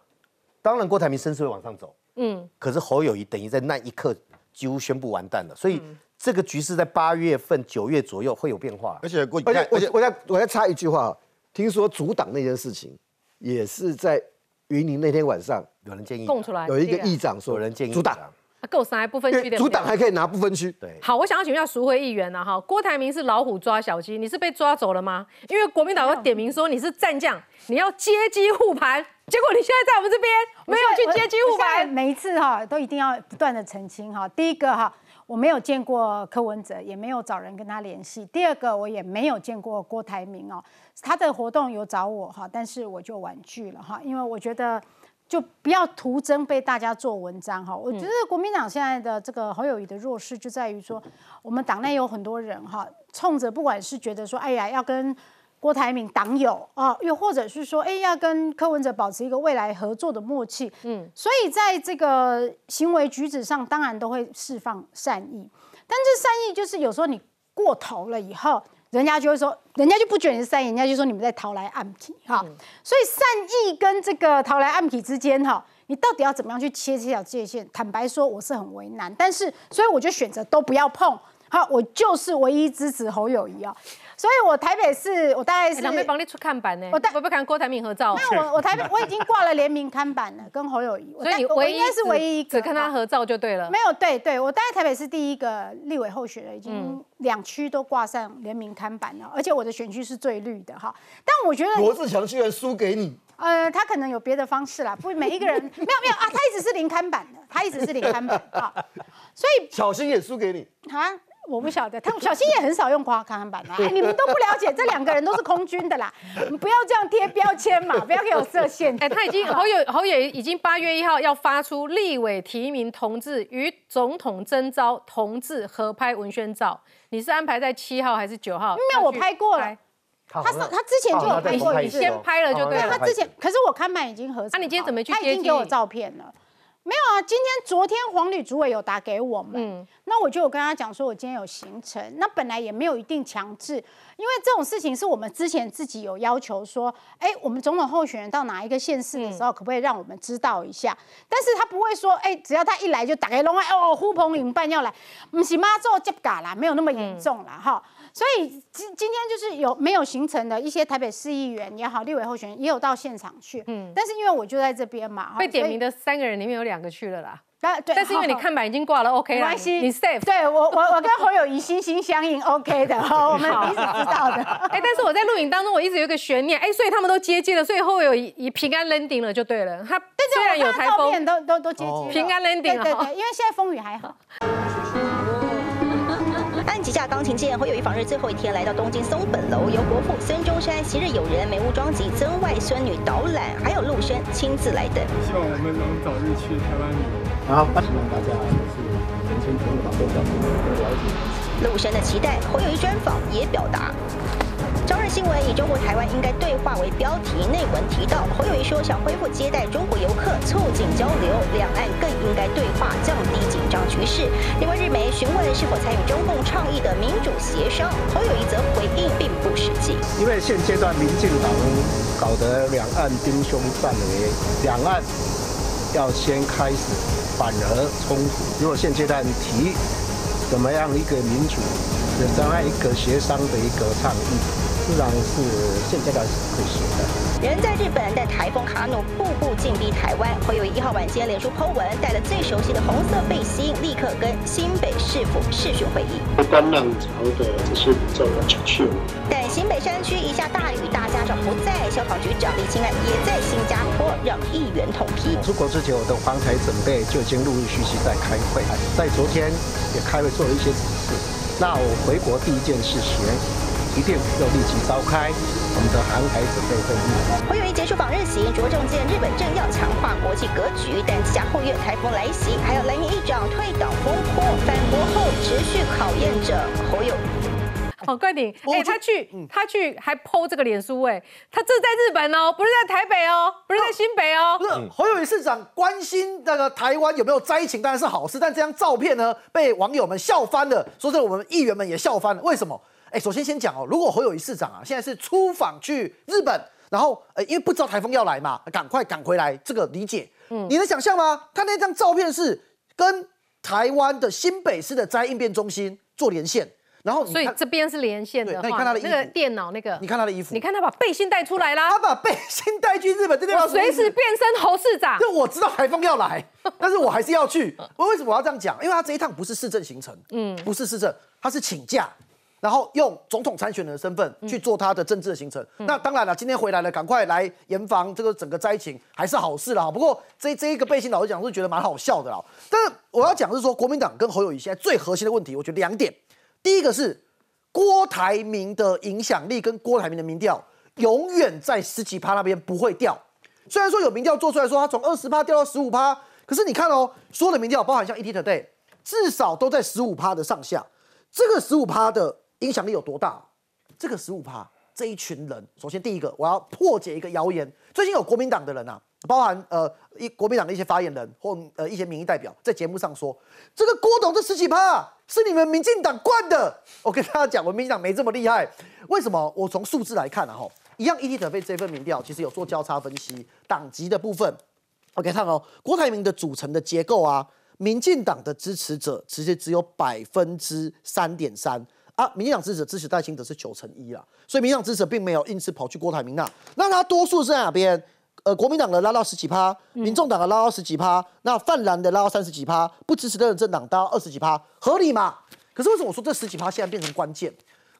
[SPEAKER 4] 当然郭台铭声势会往上走，
[SPEAKER 1] 嗯，
[SPEAKER 4] 可是侯友谊等于在那一刻几乎宣布完蛋了，所以
[SPEAKER 1] 嗯
[SPEAKER 4] 这个局势在八月份、九月左右会有变化。
[SPEAKER 10] 而且郭，
[SPEAKER 11] 而且我我再我再插一句话，听说阻挡那件事情，也是在云林那天晚上
[SPEAKER 4] 有人建议
[SPEAKER 1] 供出来
[SPEAKER 11] 有一个
[SPEAKER 1] 这个
[SPEAKER 11] 议长说
[SPEAKER 4] 有人建议
[SPEAKER 11] 阻挡，
[SPEAKER 1] 啊够三不分区的
[SPEAKER 11] 阻挡还可以拿不分区。
[SPEAKER 4] 对，
[SPEAKER 1] 好，我想要请问一下赎回议员啊，哈，郭台铭是老虎抓小鸡，你是被抓走了吗？因为国民党要点名说你是战将，你要接机护盘，结果你现在在我们这边没有去接机护盘，
[SPEAKER 12] 每一次哈都一定要不断的澄清哈。第一个哈，我没有见过柯文哲，也没有找人跟他联系。第二个，我也没有见过郭台铭哦，他的活动有找我哈，但是我就婉拒了哈，因为我觉得。就不要徒增被大家做文章哈，我觉得国民党现在的这个侯友谊的弱势就在于说，我们党内有很多人哈，冲着不管是觉得说，哎呀要跟郭台铭党友啊，又或者是说，哎，要跟柯文哲保持一个未来合作的默契，嗯，所以在这个行为举止上，当然都会释放善意，但这善意就是有时候你过头了以后，人家就会说，人家就不觉得你是善意，人家就说你们在逃来暗体哈，所以善意跟这个逃来暗体之间哈。你到底要怎么样去切这条界限？坦白说，我是很为难，但是所以我就选择都不要碰。好，我就是唯一支持侯友谊啊，所以我台北市我大概是
[SPEAKER 1] 两位帮你出看板呢，
[SPEAKER 12] 我带
[SPEAKER 1] 会不会看郭台铭合照？
[SPEAKER 12] 那我我台北 我已经挂了联名看板了，跟侯友谊，我
[SPEAKER 1] 所以
[SPEAKER 12] 我
[SPEAKER 1] 唯一
[SPEAKER 12] 应该是唯一一个
[SPEAKER 1] 只看他合照就对了。
[SPEAKER 12] 没有对对，我大概台北是第一个立委候选人，已
[SPEAKER 1] 嗯
[SPEAKER 12] 经两区都挂上联名看板了，而且我的选区是最绿的哈。但我觉得
[SPEAKER 11] 罗志强居然输给你，
[SPEAKER 12] 呃，他可能有别的方式啦，不每一个人 没有没有啊，他一直是零看板的，他一直是零看板啊，所以
[SPEAKER 11] 小新也输给你，
[SPEAKER 12] 啊。我不晓得，他小新也很少用夸看板啊、哎你们都不了解，这两个人都是空军的啦，你不要这样贴标签嘛，不要给我设限。
[SPEAKER 1] 哎，他已经侯友侯友已经八月一号要发出立委提名同志与总统征召同志合拍文宣照，你是安排在七号还是九号？
[SPEAKER 12] 没有，我拍过了。他是他之前就有拍过一次，
[SPEAKER 1] 先拍了就对了。
[SPEAKER 12] 他之前，可是我看板已经合。
[SPEAKER 1] 那你今天怎么去？
[SPEAKER 12] 他已经给我照片了。没有啊，今天昨天黄旅主委有打给我们，那我就有跟他讲说，我今天有行程，那本来也没有一定强制，因为这种事情是我们之前自己有要求说，哎，我们总统候选人到哪一个县市的时候，可不可以让我们知道一下？但是他不会说，哎，只要他一来就打给龙爱哦，呼朋引伴要来，不是妈做接嘎啦，没有那么严重啦，哈。所以今今天就是有没有形成的一些台北市议员也好，立委候选人也有到现场去，嗯，但是因为我就在这边嘛，
[SPEAKER 1] 被点名的三个人里面有两个去了啦，
[SPEAKER 12] 啊对，
[SPEAKER 1] 但是因为你看板已经挂了，OK 了，你 safe，
[SPEAKER 12] 对我我我跟侯友谊心心相印，OK 的，我们彼此知道的，
[SPEAKER 1] 哎，但是我在录影当中我一直有一个悬念，哎，所以他们都接近了，所以侯友谊平安 landing 了就对了，他虽然有台风，
[SPEAKER 12] 都都都接近，
[SPEAKER 1] 平安 landing
[SPEAKER 12] 了，对对，因为现在风雨还好。
[SPEAKER 13] 旗下钢琴键会有一访日最后一天来到东京松本楼，由国父孙中山昔日友人梅屋庄吉曾外孙女导览，还有陆生亲自来等。
[SPEAKER 14] 希望我们能早日去台湾旅游。
[SPEAKER 15] 好，希望大家是年轻朋友多了解，了解。
[SPEAKER 13] 陆生的期待，侯友谊专访也表达。朝日新闻以“中国台湾应该对话”为标题，内文提到侯友谊说想恢复接待中国游客，促进交流，两岸更应该对话，降低紧张局势。另外，日媒询问是否参与中共倡议的民主协商，侯友谊则回应并不实际。
[SPEAKER 15] 因为现阶段民进党搞得两岸兵凶战危，两岸要先开始反而冲突。如果现阶段提怎么样一个民主，怎么样一个协商的一个倡议？自然是现阶段是可以行的。
[SPEAKER 13] 人在日本，但台风卡努步步进逼台湾。会有一号晚间脸书 Po 文，带了最熟悉的红色背心，立刻跟新北市府视讯会议。
[SPEAKER 15] 观浪潮的这些比较要出去。
[SPEAKER 13] 但新北山区一下大雨，大家长不在，消防局长李清安也在新加坡，让议员统批。
[SPEAKER 15] 出国之前，我的防台准备就已经陆陆续续在开会，在昨天也开会做了一些指示。那我回国第一件事情。一定要立即召开我们的航海准备会议。
[SPEAKER 13] 侯友谊结束访日行，着重见日本正要强化国际格局，但下后月台风来袭，还有蓝营议长退党风波，反国后持续考验着侯友谊。
[SPEAKER 1] 好，快点！哎，他去，他去还剖这个脸书，哎，他这是在日本哦，不是在台北哦，不是在新北哦。
[SPEAKER 16] 不是侯友谊市长关心那个台湾有没有灾情，当然是好事，但这张照片呢，被网友们笑翻了，说这我们议员们也笑翻了，为什么？哎，首先先讲哦，如果侯友谊市长啊，现在是出访去日本，然后呃，因为不知道台风要来嘛，赶快赶回来，这个理解。嗯，你能想象吗？他那张照片是跟台湾的新北市的灾应变中心做连线，然后
[SPEAKER 1] 所以这边是连线的。
[SPEAKER 16] 那你看他的
[SPEAKER 1] 那个电脑那个，
[SPEAKER 16] 你看他的衣服，
[SPEAKER 1] 你看他把背心带出来啦，
[SPEAKER 16] 他把背心带去日本，这地方
[SPEAKER 1] 随时变身侯市长。
[SPEAKER 16] 就我知道台风要来，但是我还是要去。我为什么我要这样讲？因为他这一趟不是市政行程，嗯，不是市政，他是请假。然后用总统参选人的身份去做他的政治的行程，那当然了，今天回来了，赶快来严防这个整个灾情，还是好事啦。不过这这一个背心，老实讲是觉得蛮好笑的啦。但是我要讲是说，国民党跟侯友谊现在最核心的问题，我觉得两点。第一个是郭台铭的影响力跟郭台铭的民调永远在十几趴那边不会掉。虽然说有民调做出来说他从二十趴掉到十五趴，可是你看哦，所有的民调，包含像 ETtoday，至少都在十五趴的上下。这个十五趴的。影响力有多大？这个十五趴，这一群人，首先第一个，我要破解一个谣言。最近有国民党的人啊，包含呃一国民党的一些发言人或呃一些民意代表，在节目上说，这个郭董这十几趴是你们民进党惯的。我跟大家讲，我民进党没这么厉害。为什么？我从数字来看啊，哈，一样 ET 特费这份民调其实有做交叉分析，党籍的部分，OK 看哦，郭台铭的组成的结构啊，民进党的支持者其实只有百分之三点三。啊，民进党支持支持戴清德是九成一啊，所以民进党支持并没有因此跑去郭台铭那，那他多数是在哪边？呃，国民党的拉到十几趴，民众党的拉到十几趴，那泛蓝的拉到三十几趴，不支持的政党拉到二十几趴，合理嘛？可是为什么我说这十几趴现在变成关键？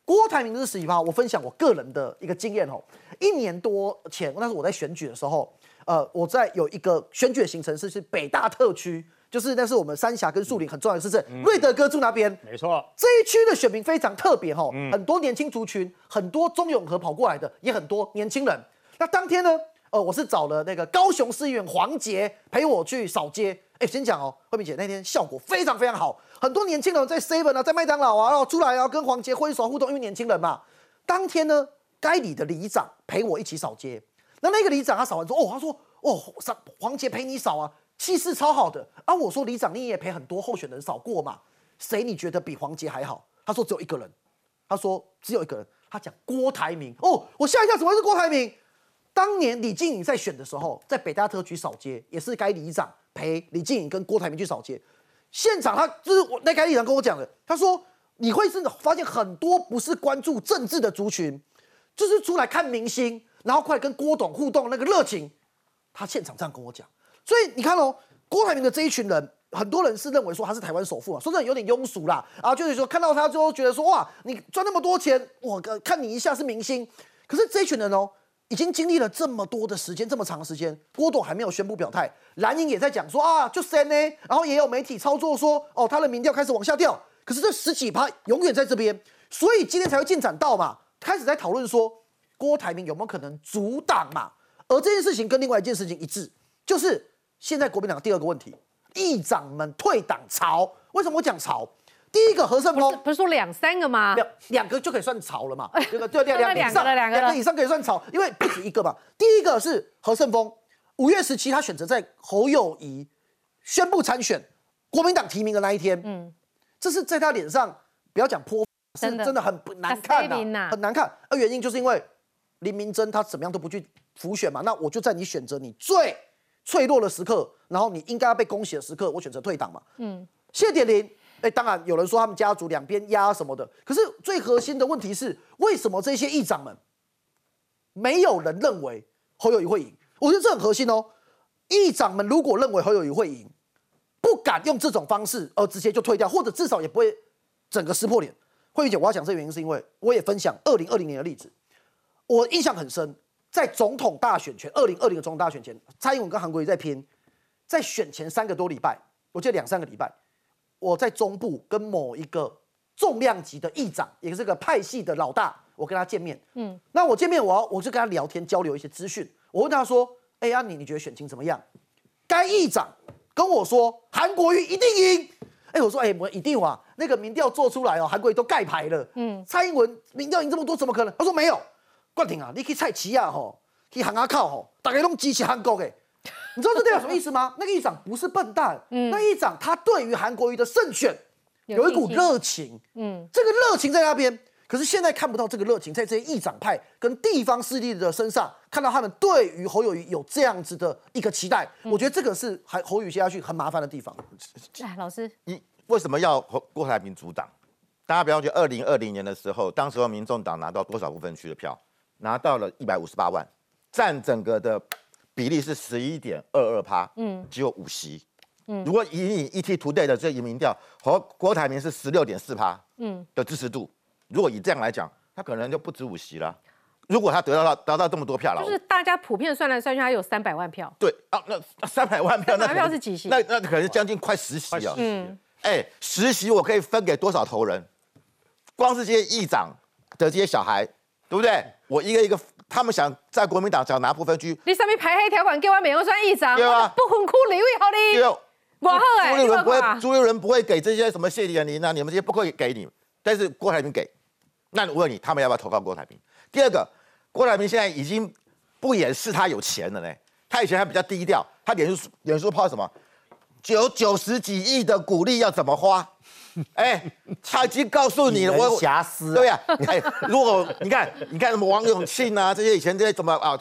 [SPEAKER 16] 郭台铭的十几趴，我分享我个人的一个经验哦，一年多前，那是我在选举的时候，呃，我在有一个选举的行程是去北大特区。就是那是我们三峡跟树林很重要的市镇，瑞德哥住那边，
[SPEAKER 3] 没错。
[SPEAKER 16] 这一区的选民非常特别哈，很多年轻族群，很多中永和跑过来的，也很多年轻人。那当天呢，呃，我是找了那个高雄市议员黄杰陪我去扫街。哎，先讲哦，慧敏姐那天效果非常非常好，很多年轻人在 Seven 啊，在麦当劳啊，然后出来啊，跟黄杰挥手互动，因为年轻人嘛。当天呢，该里的里长陪我一起扫街。那那个里长他扫完之后，哦，他说，哦，扫黄杰陪你扫啊，气势超好的。啊，我说里长你也陪很多候选人扫过嘛，谁你觉得比黄杰还好？他说只有一个人，他说只有一个人，他讲郭台铭。哦，我吓一跳，怎么是郭台铭？当年李静颖在选的时候，在北大特区扫街，也是该里长陪李静颖跟郭台铭去扫街。现场他就是我那该里长跟我讲的，他说你会是发现很多不是关注政治的族群，就是出来看明星，然后快跟郭董互动那个热情。他现场这样跟我讲，所以你看哦，郭台铭的这一群人，很多人是认为说他是台湾首富啊，说真的有点庸俗啦。啊，就是说看到他之后觉得说哇，你赚那么多钱，我看你一下是明星，可是这一群人哦。已经经历了这么多的时间，这么长的时间，郭董还没有宣布表态，蓝营也在讲说啊，就三呢，然后也有媒体操作说，哦，他的民调开始往下掉，可是这十几趴永远在这边，所以今天才会进展到嘛，开始在讨论说郭台铭有没有可能阻挡嘛，而这件事情跟另外一件事情一致，就是现在国民党第二个问题，议长们退党潮，为什么我讲潮？第一个何胜峰
[SPEAKER 1] 不是说两三个吗？
[SPEAKER 16] 两两个就可以算潮了嘛？这个对两两个以上，两个以上可以算潮，因为不止一个嘛。第一个是何胜峰，五月十七他选择在侯友谊宣布参选国民党提名的那一天，嗯，这是在他脸上不要讲泼，是真的很难看呐，很难看。而原因就是因为林明珍他怎么样都不去浮选嘛，那我就在你选择你最脆弱的时刻，然后你应该要被恭喜的时刻，我选择退党嘛。嗯，谢点林。哎，当然有人说他们家族两边压什么的，可是最核心的问题是，为什么这些议长们没有人认为侯友谊会赢？我觉得这很核心哦。议长们如果认为侯友谊会赢，不敢用这种方式而直接就退掉，或者至少也不会整个撕破脸。慧玉姐，我要讲这个原因是因为我也分享二零二零年的例子，我印象很深，在总统大选前，二零二零的总统大选前，蔡英文跟韩国瑜在拼，在选前三个多礼拜，我记得两三个礼拜。我在中部跟某一个重量级的议长，也是个派系的老大，我跟他见面。嗯，那我见面，我要我就跟他聊天交流一些资讯。我问他说：“哎呀，你你觉得选情怎么样？”该议长跟我说：“韩国瑜一定赢。”哎，我说：“哎，我一定啊，那个民调做出来哦，韩国瑜都盖牌了。嗯，蔡英文民调赢这么多，怎么可能？”他说：“没有，冠廷啊，你去蔡奇亚吼，去韩阿靠吼，大家都支持韩国的。”你知道这代表什么意思吗？那个议长不是笨蛋，嗯，那议长他对于韩国瑜的胜选有一股热情，嗯，这个热情在那边，可是现在看不到这个热情在这些议长派跟地方势力的身上，看到他们对于侯友谊有这样子的一个期待，我觉得这个是还侯友谊接下去很麻烦的地方。
[SPEAKER 1] 哎，老师，
[SPEAKER 10] 你为什么要郭台铭阻挡？大家不要觉得二零二零年的时候，当时候民众党拿到多少部分区的票？拿到了一百五十八万，占整个的。比例是十一点二二趴，嗯，只有五席，嗯，如果以你 ET Today 的这一民调和郭台铭是十六点四趴，嗯的支持度，如果以这样来讲，他可能就不止五席了。如果他得到了得到这么多票了，
[SPEAKER 1] 就是大家普遍算来算去，他有三百万票。
[SPEAKER 10] 对啊，那三百万票，
[SPEAKER 1] 那票是几席？
[SPEAKER 10] 那那可能将近快十席啊。嗯，哎，十席我可以分给多少头人？光是这些议长的这些小孩，对不对？我一个一个。他们想在国民党想拿部分区，
[SPEAKER 1] 你上面排黑条款给我美容算议长，不分区李位好你，我好哎，
[SPEAKER 10] 朱立伦不会，朱立伦不会给这些什么谢点林啊，你们这些不会给你，但是郭台铭给，那我问你，他们要不要投靠郭台铭？第二个，郭台铭现在已经不掩饰他有钱了呢，他以前还比较低调，他脸书脸书抛什么？九九十几亿的股利要怎么花？哎，他已经告诉你了，
[SPEAKER 4] 我瑕疵。
[SPEAKER 10] 对呀，哎，如果你看，你看什么王永庆啊，这些以前这些什么啊，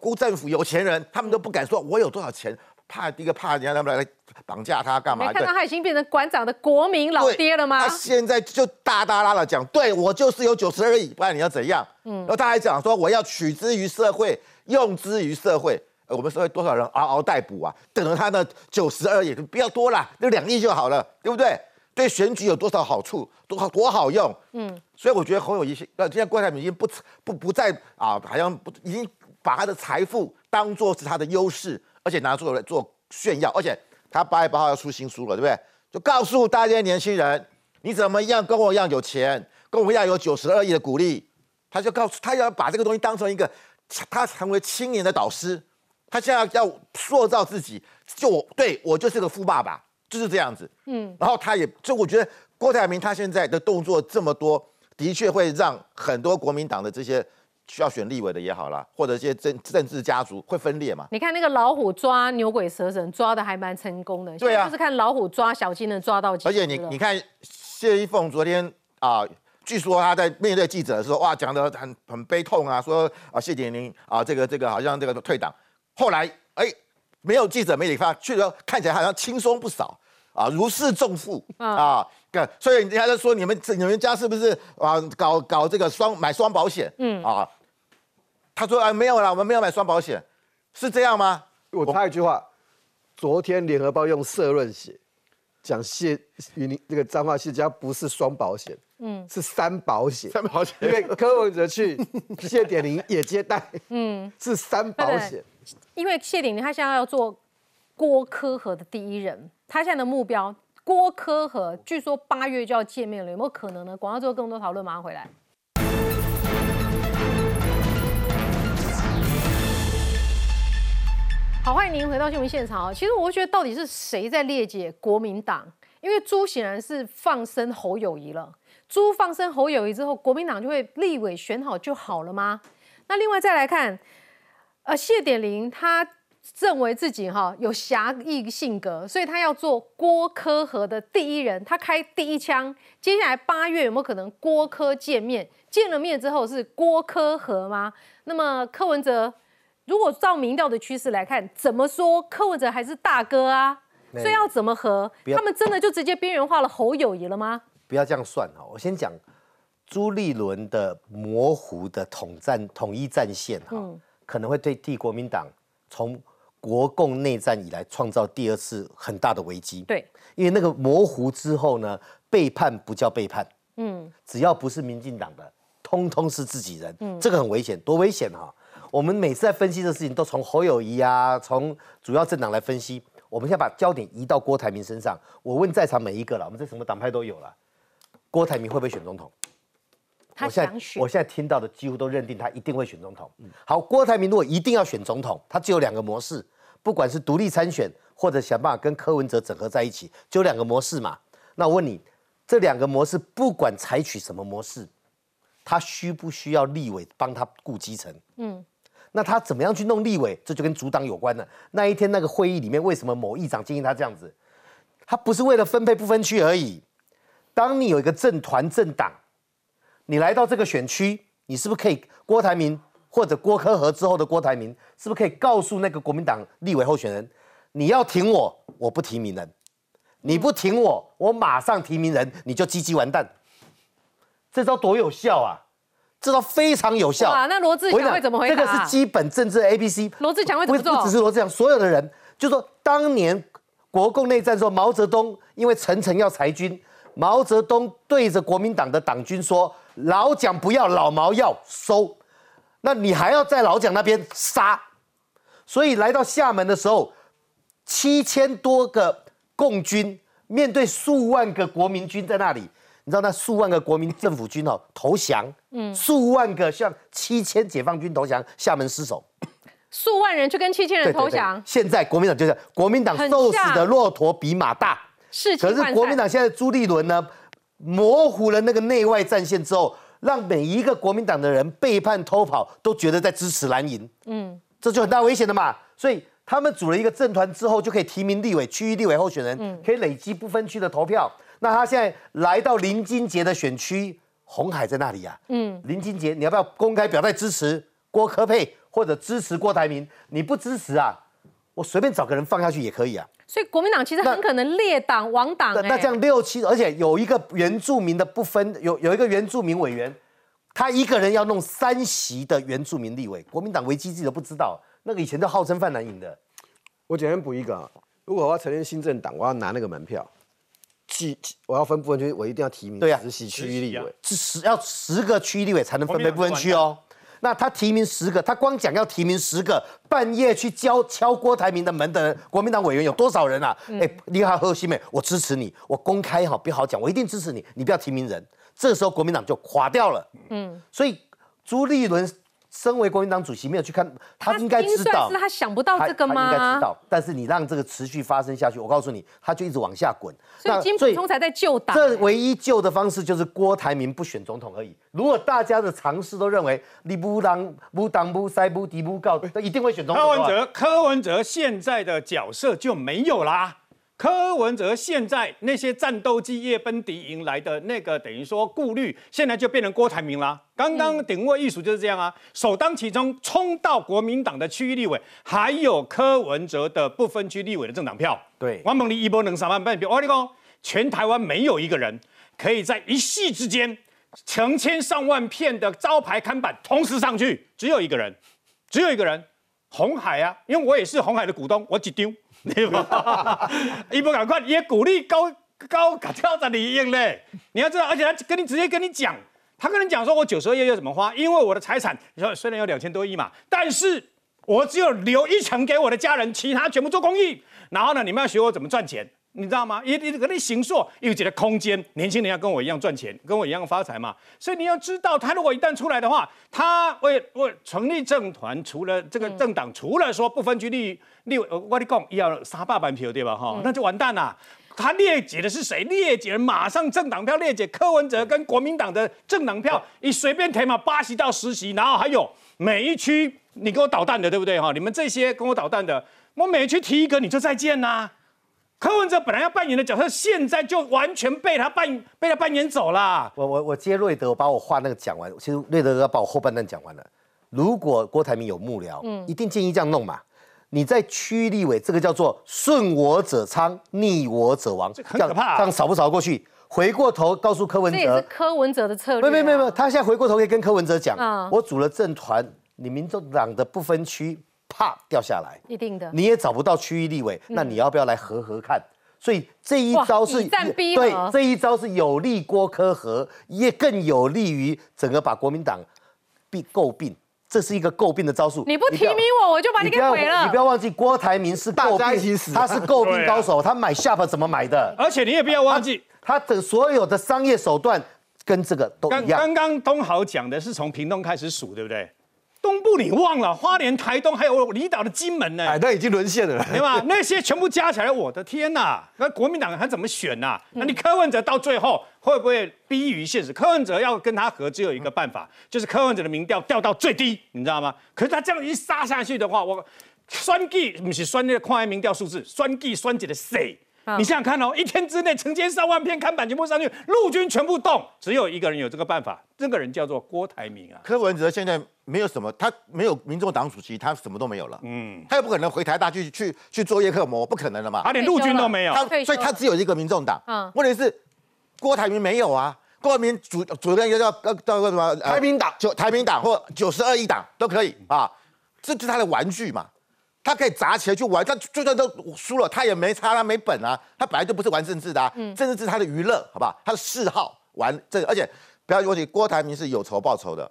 [SPEAKER 10] 辜政府有钱人，他们都不敢说我有多少钱，怕第一个怕人家他们来绑架他干嘛？
[SPEAKER 1] 没看到他已经变成馆长的国民老爹了吗？
[SPEAKER 10] 他现在就大大拉的讲，对我就是有九十二亿，不然你要怎样？嗯，然后他还讲说我要取之于社会，用之于社会。我们社会多少人嗷嗷待哺啊，等着他的九十二亿，不要多了，就两亿就好了，对不对？对选举有多少好处，多好多好用，嗯，所以我觉得侯友谊现呃，现在郭台铭已经不不不再啊，好像不已经把他的财富当做是他的优势，而且拿出来做炫耀，而且他八月八号要出新书了，对不对？就告诉大家年轻人，你怎么样跟我一样有钱，跟我一样有九十二亿的鼓励，他就告诉他要把这个东西当成一个他成为青年的导师，他现在要塑造自己，就我对我就是个富爸爸。就是这样子，嗯，然后他也就我觉得郭台铭他现在的动作这么多，的确会让很多国民党的这些需要选立委的也好啦，或者一些政政治家族会分裂嘛。
[SPEAKER 1] 你看那个老虎抓牛鬼蛇神，抓的还蛮成功的。
[SPEAKER 10] 对啊，
[SPEAKER 1] 就是看老虎抓小金能抓到几。
[SPEAKER 10] 而且你你看谢依凤昨天啊，据说他在面对记者的时候，哇，讲的很很悲痛啊，说啊谢点玲啊，这个这个好像这个退党。后来哎，没有记者媒体发，去了看起来好像轻松不少。啊，如释重负。啊。所以人家在说你们你们家是不是啊搞搞这个双买双保险？嗯。啊，他说啊没有啦，我们没有买双保险，是这样吗？
[SPEAKER 11] 我插一句话，昨天联合报用社论写，讲谢云林这个彰化谢家不是双保险，嗯，是三保险，
[SPEAKER 10] 三保险，
[SPEAKER 11] 因为柯文哲去谢点玲也接待，嗯，是三保险，
[SPEAKER 1] 因为谢鼎他现在要做郭科和的第一人，他现在的目标。郭科和据说八月就要见面了，有没有可能呢？广告之后更多讨论，马上回来。好，欢迎您回到新闻现场。其实我觉得，到底是谁在列解国民党？因为朱显然是放生侯友谊了。朱放生侯友谊之后，国民党就会立委选好就好了吗？那另外再来看，呃，谢点玲他。认为自己哈有侠义性格，所以他要做郭科和的第一人，他开第一枪。接下来八月有没有可能郭科见面？见了面之后是郭科和吗？那么柯文哲如果照民调的趋势来看，怎么说柯文哲还是大哥啊？所以要怎么和？他们真的就直接边缘化了侯友谊了吗？
[SPEAKER 4] 不要这样算哈，我先讲朱立伦的模糊的统战统一战线哈，可能会对替国民党从。国共内战以来创造第二次很大的危机。
[SPEAKER 1] 对，
[SPEAKER 4] 因为那个模糊之后呢，背叛不叫背叛。嗯，只要不是民进党的，通通是自己人。嗯，这个很危险，多危险哈！我们每次在分析这事情，都从侯友谊啊，从主要政党来分析。我们现在把焦点移到郭台铭身上。我问在场每一个了，我们这什么党派都有了，郭台铭会不会选总统？
[SPEAKER 1] 他想选。
[SPEAKER 4] 我现在听到的几乎都认定他一定会选总统。好，郭台铭如果一定要选总统，他只有两个模式。不管是独立参选，或者想办法跟柯文哲整合在一起，就两个模式嘛。那我问你，这两个模式不管采取什么模式，他需不需要立委帮他顾基层？嗯，那他怎么样去弄立委？这就跟主党有关了。那一天那个会议里面，为什么某议长建议他这样子？他不是为了分配不分区而已。当你有一个政团政党，你来到这个选区，你是不是可以郭台铭？或者郭科和之后的郭台铭，是不是可以告诉那个国民党立委候选人，你要挺我，我不提名人；你不挺我，我马上提名人，你就积极完蛋。这招多有效啊！这招非常有效。
[SPEAKER 1] 哇，那罗志祥会怎么回
[SPEAKER 4] 答？这个是基本政治 A B C。
[SPEAKER 1] 罗志祥会怎么做？
[SPEAKER 4] 不只是罗志祥，所有的人就说，当年国共内战的时候，毛泽东因为陈诚要裁军，毛泽东对着国民党的党军说：“老蒋不要，老毛要收。”那你还要在老蒋那边杀，所以来到厦门的时候，七千多个共军面对数万个国民军在那里，你知道那数万个国民政府军哦投降，嗯，数万个像七千解放军投降，厦门失守，
[SPEAKER 1] 数万人去跟七千人投降。
[SPEAKER 4] 现在国民党就是国民党瘦死的骆驼比马大，
[SPEAKER 1] 是。
[SPEAKER 4] 可是国民党现在朱立伦呢，模糊了那个内外战线之后。让每一个国民党的人背叛偷跑，都觉得在支持蓝营，嗯，这就很大危险的嘛。所以他们组了一个政团之后，就可以提名立委、区域立委候选人，可以累积不分区的投票。那他现在来到林金杰的选区，红海在那里呀，嗯，林金杰，你要不要公开表态支持郭科佩或者支持郭台铭？你不支持啊，我随便找个人放下去也可以啊。
[SPEAKER 1] 所以国民党其实很可能列党亡党。
[SPEAKER 4] 那这样六七，而且有一个原住民的不分，有有一个原住民委员，他一个人要弄三席的原住民立委，国民党危机自己都不知道。那个以前都号称泛蓝营的。
[SPEAKER 11] 我简单补一个，如果我要成立新政党，我要拿那个门票，去我要分部分区，我一定要提名十席区域立委，
[SPEAKER 4] 是十要十个区域立委才能分配部分区哦。那他提名十个，他光讲要提名十个，半夜去敲敲郭台铭的门的国民党委员有多少人啊？哎，你好，何西妹，我支持你，我公开哈，不好讲，我一定支持你，你不要提名人。这个时候国民党就垮掉了。嗯，所以朱立伦身为国民党主席，没有去看，他应该知道，
[SPEAKER 1] 是他想不到这个吗？
[SPEAKER 4] 他应该知道，但是你让这个持续发生下去，我告诉你，他就一直往下滚。
[SPEAKER 1] 所以金普聪才在救党。
[SPEAKER 4] 这唯一救的方式就是郭台铭不选总统而已。如果大家的常识都认为你不当不当不塞不敌不告，一定会选总统。
[SPEAKER 3] 柯文哲，柯文哲现在的角色就没有啦。柯文哲现在那些战斗机夜奔敌营来的那个，等于说顾虑，现在就变成郭台铭啦。刚刚顶位艺术就是这样啊，首当其冲冲到国民党的区域立委，还有柯文哲的不分区立委的政党票。
[SPEAKER 4] 对，
[SPEAKER 3] 王猛立一波能上万半票。我跟你讲，全台湾没有一个人可以在一夕之间成千上万片的招牌看板同时上去，只有一个人，只有一个人，红海啊，因为我也是红海的股东，我只丢。对吧？一波赶快也鼓励高高挑战你赢嘞！你要知道，而且他跟你直接跟你讲，他跟你讲说，我九十二亿要怎么花？因为我的财产，你说虽然有两千多亿嘛，但是我只有留一成给我的家人，其他全部做公益。然后呢，你们要学我怎么赚钱。你知道吗？一一个你行硕又觉得空间，年轻人要跟我一样赚钱，跟我一样发财嘛。所以你要知道，他如果一旦出来的话，他为为成立政团，除了这个政党，除了说不分区立立，我跟你讲要三百万票对吧？哈，那就完蛋了。他列解的是谁？列解马上政党票列解柯文哲跟国民党的政党票，你随便填嘛，八席到十席，然后还有每一区你给我捣蛋的，对不对？哈，你们这些跟我捣蛋的，我每区提一个你就再见呐。柯文哲本来要扮演的角色，现在就完全被他扮被他扮演走了。
[SPEAKER 4] 我我我接瑞德，我把我话那个讲完。其实瑞德要把我后半段讲完了。如果郭台铭有幕僚，嗯，一定建议这样弄嘛。你在区立委，这个叫做顺我者昌，逆我者亡，
[SPEAKER 3] 这很可怕。
[SPEAKER 4] 这样扫不扫过去？回过头告诉柯文哲，
[SPEAKER 1] 这也是柯文哲的策
[SPEAKER 4] 略。没没有没有，他现在回过头可以跟柯文哲讲，我组了政团，你民众党的不分区。啪掉下来，
[SPEAKER 1] 一定的，
[SPEAKER 4] 你也找不到区域立委，那你要不要来合合看？所以这一招是对，这一招是有利郭科和，也更有利于整个把国民党并诟病，这是一个诟病的招数。
[SPEAKER 1] 你不提名我，我就把你给毁了。
[SPEAKER 4] 你不要忘记，郭台铭是诟病，他是诟病高手，他买 Sharp 怎么买的？
[SPEAKER 3] 而且你也不要忘记，
[SPEAKER 4] 他的所有的商业手段跟这个都一样。
[SPEAKER 3] 刚刚东豪讲的是从屏东开始数，对不对？东部你忘了，花莲、台东还有离岛的金门呢，
[SPEAKER 11] 哎，那已经沦陷了，
[SPEAKER 3] 对吧？那些全部加起来，我的天呐！那国民党还怎么选呐？那你柯文哲到最后会不会逼于现实？柯文哲要跟他合，只有一个办法，就是柯文哲的民调掉到最低，你知道吗？可是他这样一杀下去的话，我酸计不是酸那个跨民调数字，酸计酸起的谁？你想想看哦，一天之内成千上万片看板全部上去，陆军全部动，只有一个人有这个办法，这个人叫做郭台铭啊。
[SPEAKER 10] 柯文哲现在没有什么，他没有民众党主席，他什么都没有了。嗯，他又不可能回台大去去去做叶克膜，不可能的嘛。
[SPEAKER 3] 他连陆军都没有，
[SPEAKER 10] 他所以他只有一个民众党。嗯，问题是郭台铭没有啊，郭台铭主主任要叫叫叫什么？
[SPEAKER 11] 台民党
[SPEAKER 10] 九台民党或九十二亿党都可以啊，这是他的玩具嘛。他可以砸起来去玩，他就算都输了，他也没差，他没本啊。他本来就不是玩政治的啊，政治是他的娱乐，好不好？他的嗜好玩这个，而且不要忘记，郭台铭是有仇报仇的。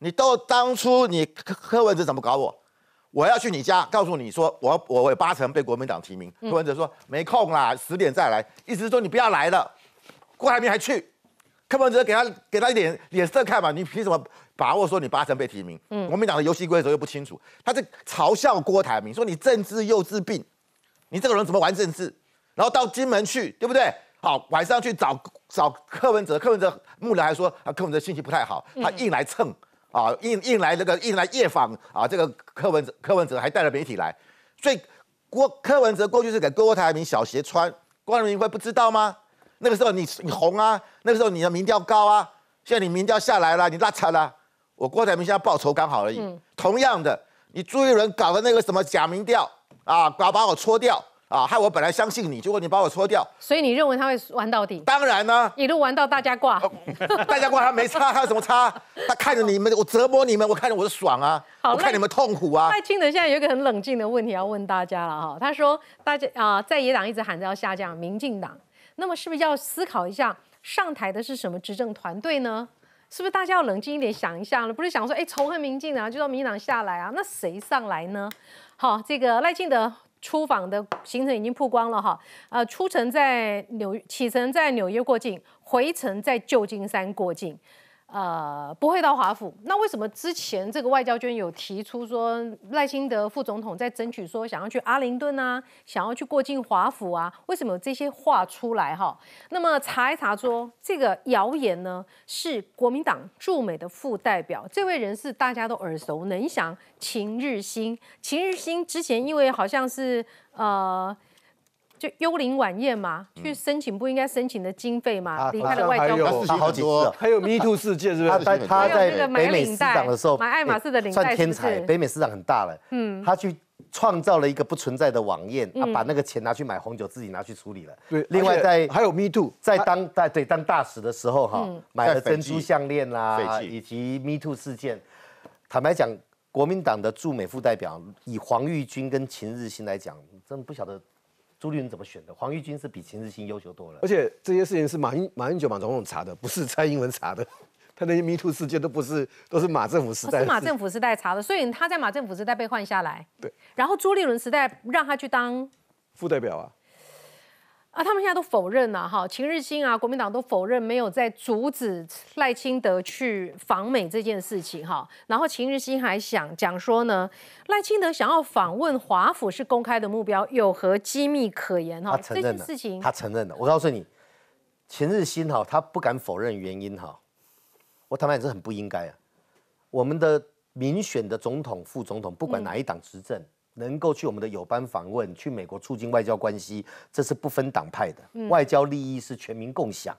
[SPEAKER 10] 你都当初你柯柯文哲怎么搞我？我要去你家，告诉你说我我有八成被国民党提名。柯文哲说没空啦，十点再来，意思是说你不要来了。郭台铭还去，柯文哲给他给他一点脸色看嘛，你凭什么？把握说你八成被提名，嗯，国民党的游戏规则又不清楚，他在嘲笑郭台铭，说你政治幼稚病，你这个人怎么玩政治？然后到金门去，对不对？好，晚上去找找柯文哲，柯文哲幕僚还说啊，柯文哲心情不太好，他硬来蹭啊，硬硬来这个硬来夜访啊，这个柯文哲柯文哲还带了媒体来，所以郭柯文哲过去是给郭台铭小鞋穿，郭台铭会不知道吗？那个时候你你红啊，那个时候你的民调高啊，现在你民调下来了，你拉扯了。我郭台铭现在报仇刚好而已。同样的，你朱一伦搞的那个什么假民调啊，搞把我搓掉啊，害我本来相信你，结果你把我搓掉。
[SPEAKER 1] 所以你认为他会玩到底？
[SPEAKER 10] 当然呢，
[SPEAKER 1] 一路玩到大家挂。
[SPEAKER 10] 大家挂他没差，他有什么差？他看着你们，我折磨你们，我看着我爽啊，我看你们痛苦啊。
[SPEAKER 1] 赖清德现在有一个很冷静的问题要问大家了哈，他说大家啊，在野党一直喊着要下降，民进党，那么是不是要思考一下上台的是什么执政团队呢？是不是大家要冷静一点想一下呢？不是想说，哎，仇恨民进党，就让民进党下来啊？那谁上来呢？好，这个赖清德出访的行程已经曝光了哈。呃，出城在纽启程在纽约过境，回程在旧金山过境。呃，不会到华府。那为什么之前这个外交圈有提出说赖清德副总统在争取说想要去阿灵顿啊，想要去过境华府啊？为什么有这些话出来哈？那么查一查说这个谣言呢，是国民党驻美的副代表，这位人士大家都耳熟能详，秦日新。秦日新之前因为好像是呃。就幽灵晚宴嘛，去申请不应该申请的经费嘛，离开了外交
[SPEAKER 11] 部，
[SPEAKER 4] 他好几次，
[SPEAKER 11] 还有 Me Too 事件是不是？
[SPEAKER 4] 他在他在北美市长的时候
[SPEAKER 1] 买爱马仕的领带，
[SPEAKER 4] 算天才。北美市长很大了，嗯，他去创造了一个不存在的网宴，啊，把那个钱拿去买红酒，自己拿去处理了。
[SPEAKER 11] 对，
[SPEAKER 4] 另外在
[SPEAKER 11] 还有 Me Too，
[SPEAKER 4] 在当在对当大使的时候哈，买了珍珠项链啦，以及 Me Too 事件。坦白讲，国民党的驻美副代表以黄玉军跟秦日新来讲，真的不晓得。朱立伦怎么选的？黄玉军是比秦志新优秀多了。
[SPEAKER 11] 而且这些事情是马英马英九马总统查的，不是蔡英文查的。他那些迷途事件都不是，都是马政府时代。
[SPEAKER 1] 是马政府时代查的，所以他在马政府时代被换下来。
[SPEAKER 11] 对。
[SPEAKER 1] 然后朱立伦时代让他去当
[SPEAKER 11] 副代表啊。
[SPEAKER 1] 啊，他们现在都否认了哈，秦日新啊，国民党都否认没有在阻止赖清德去访美这件事情哈。然后秦日新还想讲说呢，赖清德想要访问华府是公开的目标，有何机密可言哈？
[SPEAKER 4] 这件事情他承认了。我告诉你，秦日新哈，他不敢否认原因哈。我坦白讲，这很不应该啊。我们的民选的总统、副总统，不管哪一党执政。能够去我们的友邦访问，去美国促进外交关系，这是不分党派的，外交利益是全民共享。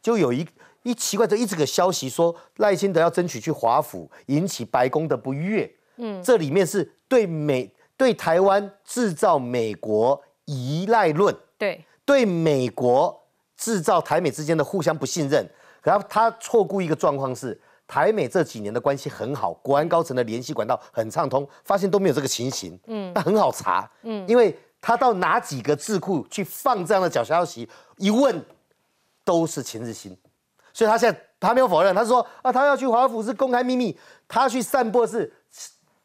[SPEAKER 4] 就有一一奇怪的一直个消息说赖清德要争取去华府，引起白宫的不悦。嗯，这里面是对美对台湾制造美国依赖论，
[SPEAKER 1] 对
[SPEAKER 4] 对美国制造台美之间的互相不信任。然后他错估一个状况是。台美这几年的关系很好，国安高层的联系管道很畅通，发现都没有这个情形。嗯，那很好查。嗯，因为他到哪几个智库去放这样的假消息，一问都是秦日新，所以他现在他没有否认，他说啊，他要去华府是公开秘密，他去散播是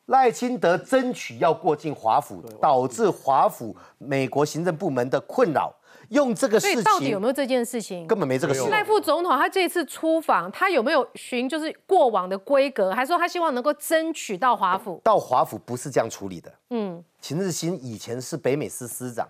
[SPEAKER 4] 赖清德争取要过境华府，导致华府美国行政部门的困扰。用这个事情，
[SPEAKER 1] 到底有没有这件事情？
[SPEAKER 4] 根本没这个事。
[SPEAKER 1] 赖副总统他这次出访，他有没有循就是过往的规格，还是说他希望能够争取到华府？
[SPEAKER 4] 到华府不是这样处理的。嗯，秦日新以前是北美司司长，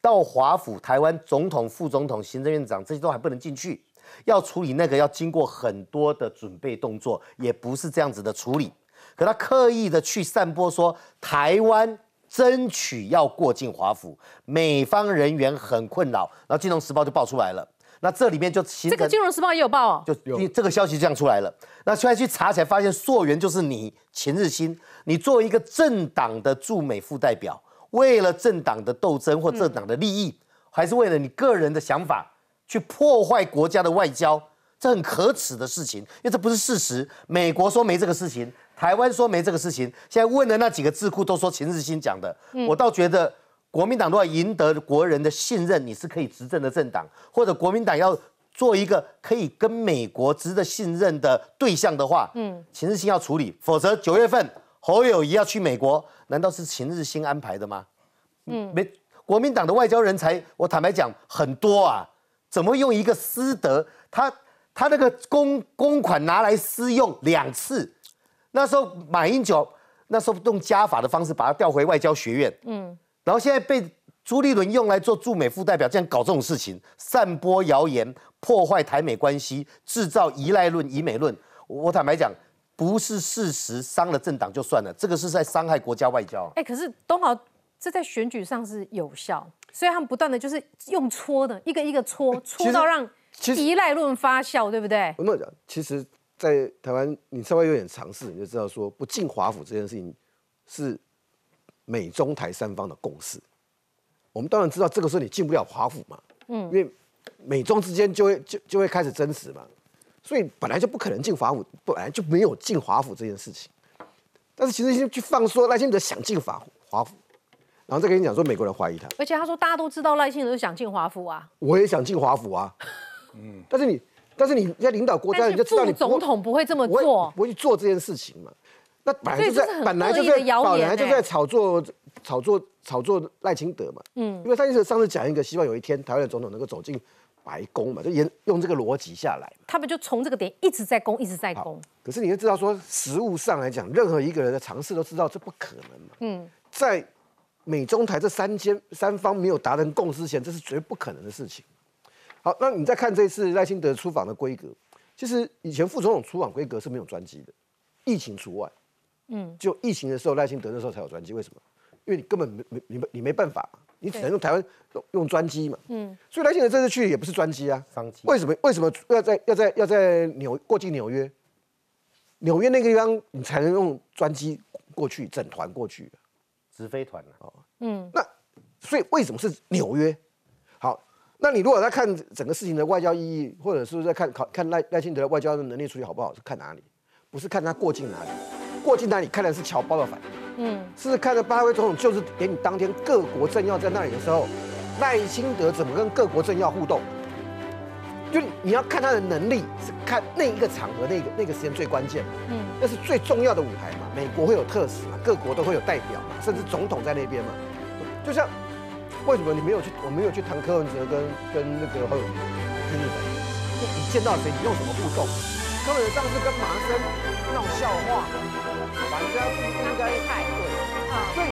[SPEAKER 4] 到华府，台湾总统、副总统、行政院长这些都还不能进去，要处理那个要经过很多的准备动作，也不是这样子的处理。可他刻意的去散播说台湾。争取要过境华府，美方人员很困扰，然后《金融时报》就爆出来了。那这里面就其这
[SPEAKER 1] 个《金融时报》也有报哦，
[SPEAKER 4] 就这个消息这样出来了。那现在去查起来，发现溯源就是你秦日新，你作为一个政党的驻美副代表，为了政党的斗争或政党的利益，还是为了你个人的想法，去破坏国家的外交，这很可耻的事情，因为这不是事实。美国说没这个事情。台湾说没这个事情，现在问的那几个智库都说秦日新讲的，我倒觉得国民党都要赢得国人的信任，你是可以执政的政党，或者国民党要做一个可以跟美国值得信任的对象的话，嗯，秦日新要处理，否则九月份侯友谊要去美国，难道是秦日新安排的吗？嗯，没，国民党的外交人才，我坦白讲很多啊，怎么用一个私德，他他那个公公款拿来私用两次。那时候马英九那时候用加法的方式把他调回外交学院，嗯，然后现在被朱立伦用来做驻美副代表，这样搞这种事情，散播谣言，破坏台美关系，制造依赖论、以美论。我坦白讲，不是事实，伤了政党就算了，这个是在伤害国家外交。
[SPEAKER 1] 哎，可是东豪这在选举上是有效，所以他们不断的就是用搓的，一个一个搓，搓到让依赖论发酵，对不对？
[SPEAKER 11] 我跟你讲，其实。在台湾，你稍微有点尝试，你就知道说不进华府这件事情是美中台三方的共识。我们当然知道这个时候你进不了华府嘛，嗯，因为美中之间就会就就会开始争执嘛，所以本来就不可能进华府，本来就没有进华府这件事情。但是其实去放说赖清德想进华华府，然后再跟你讲说美国人怀疑他，
[SPEAKER 1] 而且他说大家都知道赖清德想进华府啊，
[SPEAKER 11] 我也想进华府啊，嗯，但是你。但是你在领导国家，你就知道你
[SPEAKER 1] 总统不会这么做，
[SPEAKER 11] 不会去做这件事情嘛？那本来就在本来就在本来就在炒作炒作炒作赖清德嘛。嗯，因为他一直上次讲一个，希望有一天台湾的总统能够走进白宫嘛，就沿用这个逻辑下来。
[SPEAKER 1] 他们就从这个点一直在攻，一直在攻。
[SPEAKER 11] 可是你就知道说，实物上来讲，任何一个人的尝试都知道这不可能嘛。嗯，在美中台这三间三方没有达成共识前，这是绝对不可能的事情。好，那你再看这次赖清德出访的规格，其实以前副总统出访规格是没有专机的，疫情除外。嗯，就疫情的时候，赖清德那时候才有专机，为什么？因为你根本没没你你没办法，你只能用台湾用用专机嘛。嗯，所以赖清德这次去也不是专机啊，
[SPEAKER 4] 商机。
[SPEAKER 11] 为什么为什么要在要在要在纽过境纽约？纽约那个地方你才能用专机过去，整团过去，
[SPEAKER 4] 直飞团哦。
[SPEAKER 11] 嗯，那所以为什么是纽约？好，那你如果在看整个事情的外交意义，或者是在看考看赖赖清德的外交的能力处理好不好，是看哪里？不是看他过境哪里，过境哪里看的是侨胞的反应。嗯，是看着巴威总统就是给你当天各国政要在那里的时候，赖清德怎么跟各国政要互动？就你要看他的能力，是看那一个场合、那个那个时间最关键嘛。嗯，那是最重要的舞台嘛。美国会有特使嘛，各国都会有代表嘛，甚至总统在那边嘛。就像为什么你没有去，我没有去谈柯文哲跟跟那个侯友谊去日本？你见到谁，你用什么互动？柯文哲上次跟麻生闹笑话。反正不应该太对，所以。